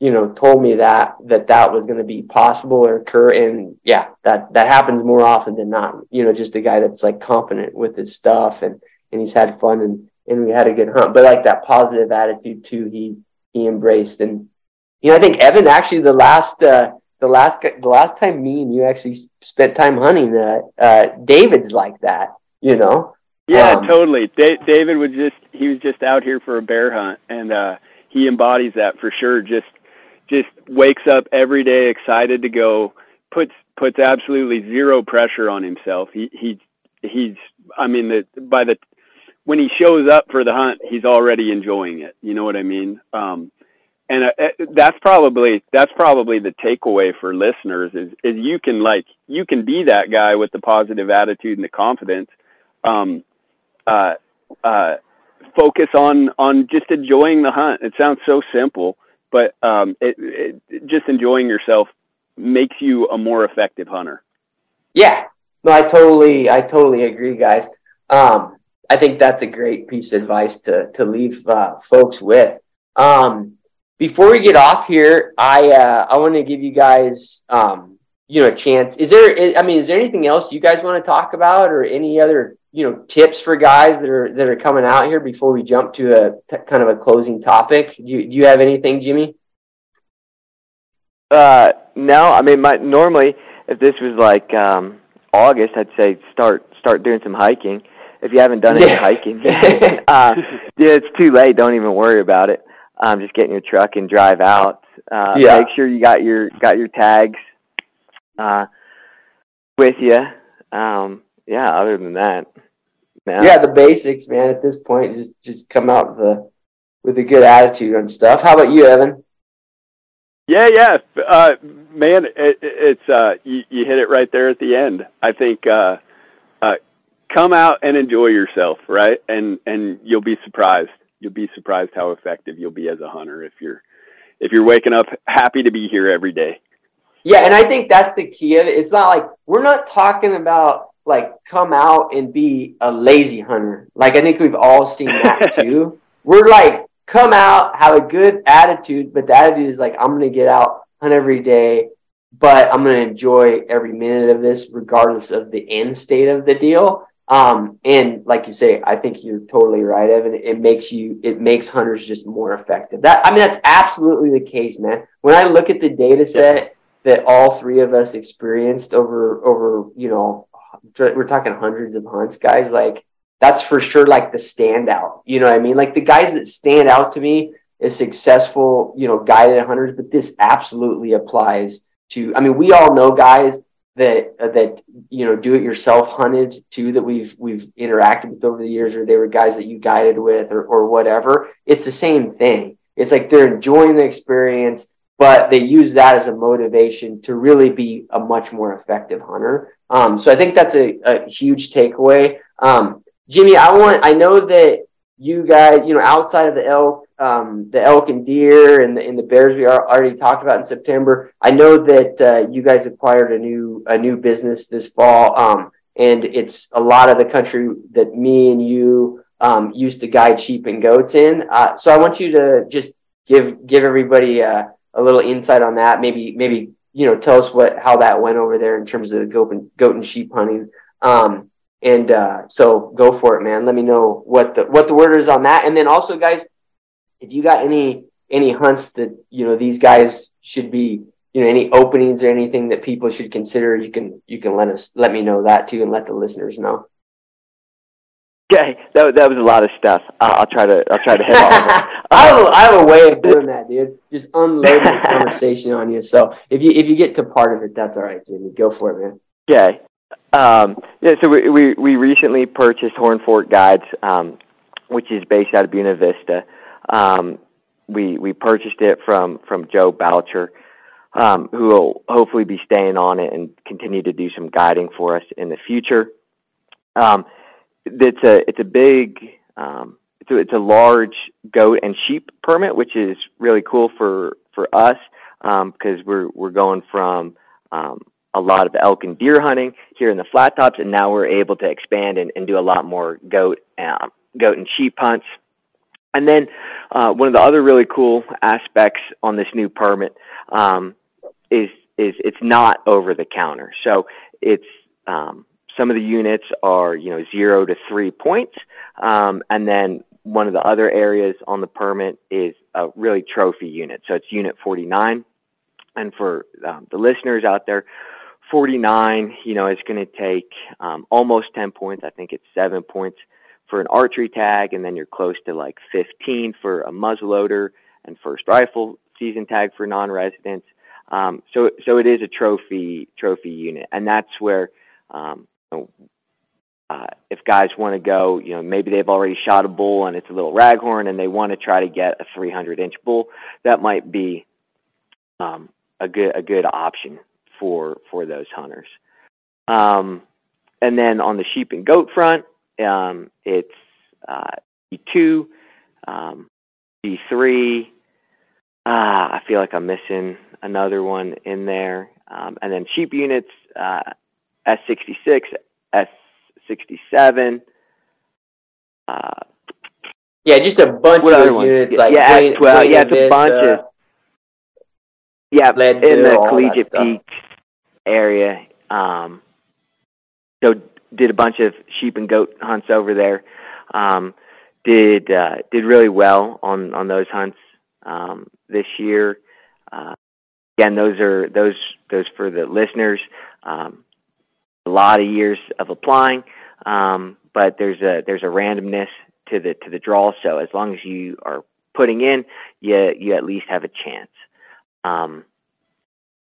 you know, told me that, that that was going to be possible or occur. And yeah, that, that happens more often than not, you know, just a guy that's like confident with his stuff and, and he's had fun and, and we had a good hunt, but like that positive attitude too, he, he embraced. And, you know, I think Evan actually the last, uh, the last the last time me and you actually spent time hunting, uh, uh, David's like that, you know. Yeah, um, totally. Da- David was just he was just out here for a bear hunt, and uh, he embodies that for sure. Just just wakes up every day excited to go. puts puts absolutely zero pressure on himself. He he he's I mean the by the when he shows up for the hunt, he's already enjoying it. You know what I mean? Um, and uh, uh, that's probably that's probably the takeaway for listeners is is you can like you can be that guy with the positive attitude and the confidence um uh uh focus on on just enjoying the hunt it sounds so simple but um it, it just enjoying yourself makes you a more effective hunter yeah no i totally i totally agree guys um i think that's a great piece of advice to to leave uh, folks with um before we get off here, I uh, I want to give you guys um, you know a chance. Is there? I mean, is there anything else you guys want to talk about, or any other you know tips for guys that are that are coming out here before we jump to a t- kind of a closing topic? Do you, do you have anything, Jimmy? Uh, no, I mean, my normally if this was like um, August, I'd say start start doing some hiking. If you haven't done any Yeah. hiking, uh, yeah, it's too late. Don't even worry about it. Um, just get in your truck and drive out. Uh, Yeah. Make sure you got your got your tags uh, with you. Um, yeah. Other than that, no. Yeah, the basics, man. At this point, just just come out with a with a good attitude and stuff. How about you, Evan? Yeah, yeah, uh, man, it, it's uh, you, you hit it right there at the end. I think uh, uh, come out and enjoy yourself, right? And and you'll be surprised. You'll be surprised how effective you'll be as a hunter if you're if you're waking up happy to be here every day. Yeah, and I think that's the key of it. It's not like we're not talking about like come out and be a lazy hunter. Like I think we've all seen that too. we're like come out, have a good attitude, but the attitude is like I'm gonna get out, hunt every day, but I'm gonna enjoy every minute of this, regardless of the end state of the deal. Um, and like you say, I think you're totally right, Evan. It makes you, it makes hunters just more effective. That I mean, that's absolutely the case, man. When I look at the data set that all three of us experienced over over, you know, we're talking hundreds of hunts, guys. Like that's for sure, like the standout. You know what I mean? Like the guys that stand out to me is successful, you know, guided hunters. But this absolutely applies to. I mean, we all know guys that uh, that you know do it yourself hunted too that we've we've interacted with over the years or they were guys that you guided with or or whatever it's the same thing it's like they're enjoying the experience but they use that as a motivation to really be a much more effective hunter um, so i think that's a, a huge takeaway um, jimmy i want i know that you guys you know outside of the elk um, the elk and deer and the, and the bears we are already talked about in September. I know that uh, you guys acquired a new a new business this fall, um, and it's a lot of the country that me and you um, used to guide sheep and goats in. Uh, so I want you to just give give everybody uh, a little insight on that. Maybe maybe you know tell us what how that went over there in terms of the goat and, goat and sheep hunting. Um, and uh, so go for it, man. Let me know what the what the word is on that, and then also, guys if you got any any hunts that you know these guys should be you know any openings or anything that people should consider you can you can let us let me know that too and let the listeners know Okay, that that was a lot of stuff. Uh, I'll try to I'll try to hit all of it. I, have a, I have a way of doing that dude just unloading the conversation on you so if you if you get to part of it that's all right jimmy go for it man Okay. Um, yeah, so we, we we recently purchased Horn Fork Guides, um, which is based out of Buena Vista. Um, we we purchased it from from Joe Boucher, um, who will hopefully be staying on it and continue to do some guiding for us in the future. Um, it's a it's a big um, it's a, it's a large goat and sheep permit, which is really cool for for us because we're we're going from um, a lot of elk and deer hunting here in the flat tops, and now we're able to expand and, and do a lot more goat um, goat and sheep hunts. And then uh, one of the other really cool aspects on this new permit um, is is it's not over the counter. So it's um, some of the units are you know zero to three points, um, and then one of the other areas on the permit is a really trophy unit. So it's unit 49. And for um, the listeners out there, 49, you know, is going to take um, almost 10 points. I think it's seven points for an archery tag, and then you're close to like 15 for a muzzleloader and first rifle season tag for non-residents. Um, so, so it is a trophy trophy unit, and that's where, um, know, uh, if guys want to go, you know, maybe they've already shot a bull and it's a little raghorn, and they want to try to get a 300 inch bull, that might be um, a good a good option for for those hunters. Um, and then on the sheep and goat front, um, it's uh, E2, um, E3. Ah, I feel like I'm missing another one in there. Um, and then sheep units, uh, S66, S67. Uh, yeah just a bunch what of other units yeah, like yeah, well, yeah, it's a bunch of yeah, Leadville, in the collegiate peaks area. Um, so did a bunch of sheep and goat hunts over there. Um, did uh, did really well on on those hunts um, this year. Uh, again, those are those those for the listeners. Um, a lot of years of applying, um, but there's a there's a randomness to the to the draw. So as long as you are putting in, you you at least have a chance. Um,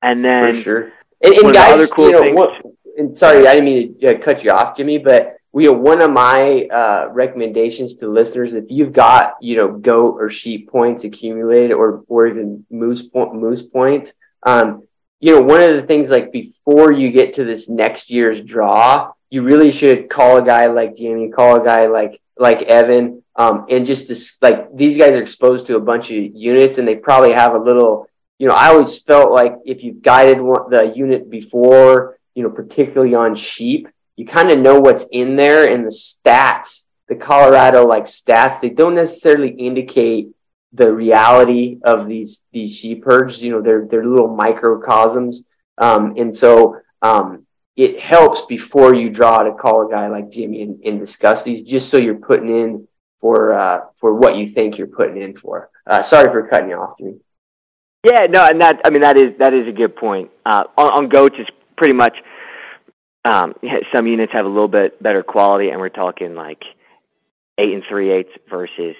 and then for sure. And, and guys, cool you know, what, and sorry, I didn't mean to uh, cut you off, Jimmy, but we have one of my uh, recommendations to listeners if you've got you know goat or sheep points accumulated or or even moose point, moose points um, you know one of the things like before you get to this next year's draw you really should call a guy like Jamie call a guy like like Evan um, and just this like these guys are exposed to a bunch of units and they probably have a little you know I always felt like if you've guided one, the unit before you know particularly on sheep you kind of know what's in there and the stats, the Colorado like stats, they don't necessarily indicate the reality of these these sheep herds. You know, they're they're little microcosms, um, and so um, it helps before you draw to call a guy like Jimmy and, and discuss these, just so you're putting in for uh, for what you think you're putting in for. Uh, sorry for cutting you off, Jimmy. Yeah, no, and that I mean that is that is a good point. Uh, on, on goats, is pretty much um, some units have a little bit better quality, and we're talking like eight and three eighths versus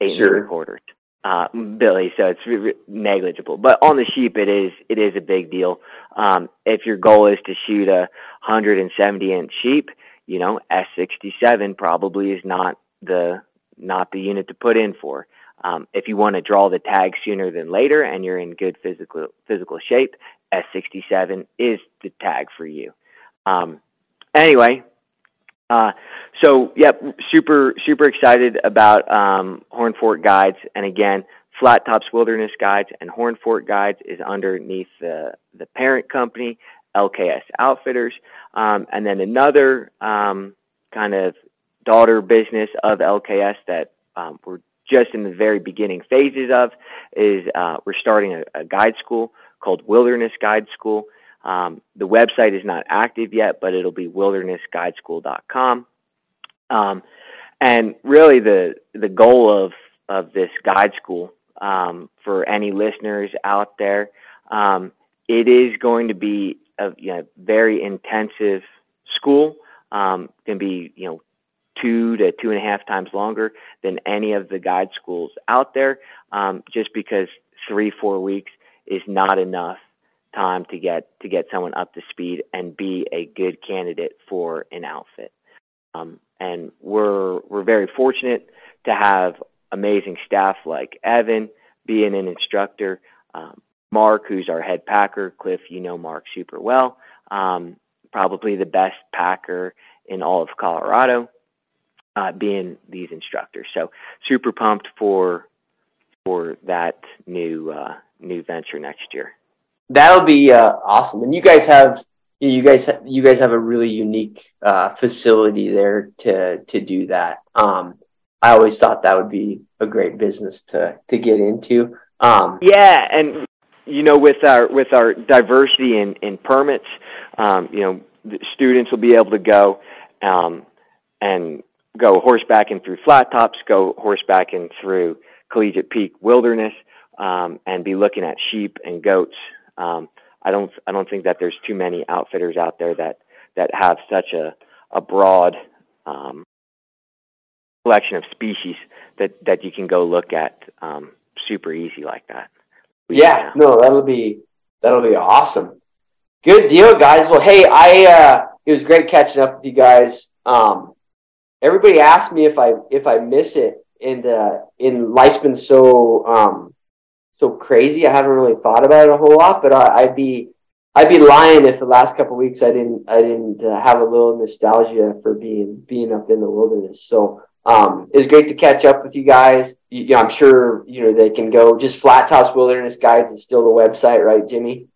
eight sure. and three quarters. Uh, Billy, so it's re- negligible. But on the sheep, it is it is a big deal. Um, if your goal is to shoot a 170 inch sheep, you know S67 probably is not the not the unit to put in for. Um, if you want to draw the tag sooner than later and you're in good physical physical shape, S67 is the tag for you. Um, anyway, uh, so yep, super super excited about um, Horn Fork Guides, and again, Flat Tops Wilderness Guides and Horn Fork Guides is underneath the the parent company, LKS Outfitters, um, and then another um, kind of daughter business of LKS that um, we're just in the very beginning phases of is uh, we're starting a, a guide school called Wilderness Guide School. Um, the website is not active yet, but it'll be wildernessguideschool.com. Um, and really, the the goal of of this guide school um, for any listeners out there, um, it is going to be a you know, very intensive school. Um, can be you know two to two and a half times longer than any of the guide schools out there, um, just because three four weeks is not enough time to get to get someone up to speed and be a good candidate for an outfit. Um, and we're we're very fortunate to have amazing staff like Evan being an instructor, um, Mark, who's our head packer. Cliff, you know Mark super well. Um, probably the best packer in all of Colorado, uh, being these instructors. So super pumped for for that new uh, new venture next year that'll be uh, awesome. And you guys have you guys you guys have a really unique uh, facility there to to do that. Um, I always thought that would be a great business to to get into. Um, yeah, and you know, with our with our diversity in in permits, um, you know, students will be able to go um, and go horsebacking through flat tops, go horsebacking through Collegiate Peak Wilderness, um, and be looking at sheep and goats um, I don't I don't think that there's too many outfitters out there that that have such a a broad um, collection of species that that you can go look at um, super easy like that. Yeah, no, that'll be that'll be awesome. Good deal, guys. Well, hey, I uh, it was great catching up with you guys. Um, everybody asked me if I if I miss it, and uh, in life's been so um, so crazy. I haven't really thought about it a whole lot, but I, would be I'd be lying if the last couple weeks I didn't I didn't uh, have a little nostalgia for being being up in the wilderness. So um, it was great to catch up with you guys. You, you know, I'm sure you know they can go just Flat Tops Wilderness Guides is still the website, right, Jimmy?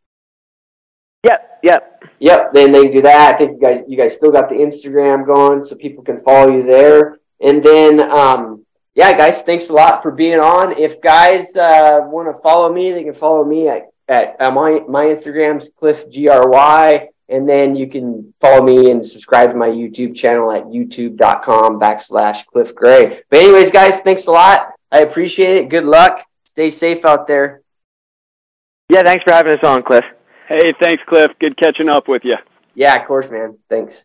Yep, yep, yep. Then they can do that. I think you guys you guys still got the Instagram going, so people can follow you there. And then um, yeah, guys, thanks a lot for being on. If guys uh, want to follow me, they can follow me at, at uh, my my Instagram's Cliff G R Y. And then you can follow me and subscribe to my YouTube channel at youtube.com backslash Cliff Gray. But anyways, guys, thanks a lot. I appreciate it. Good luck. Stay safe out there. Yeah, thanks for having us on, Cliff. Hey, thanks, Cliff. Good catching up with you. Yeah, of course, man. Thanks.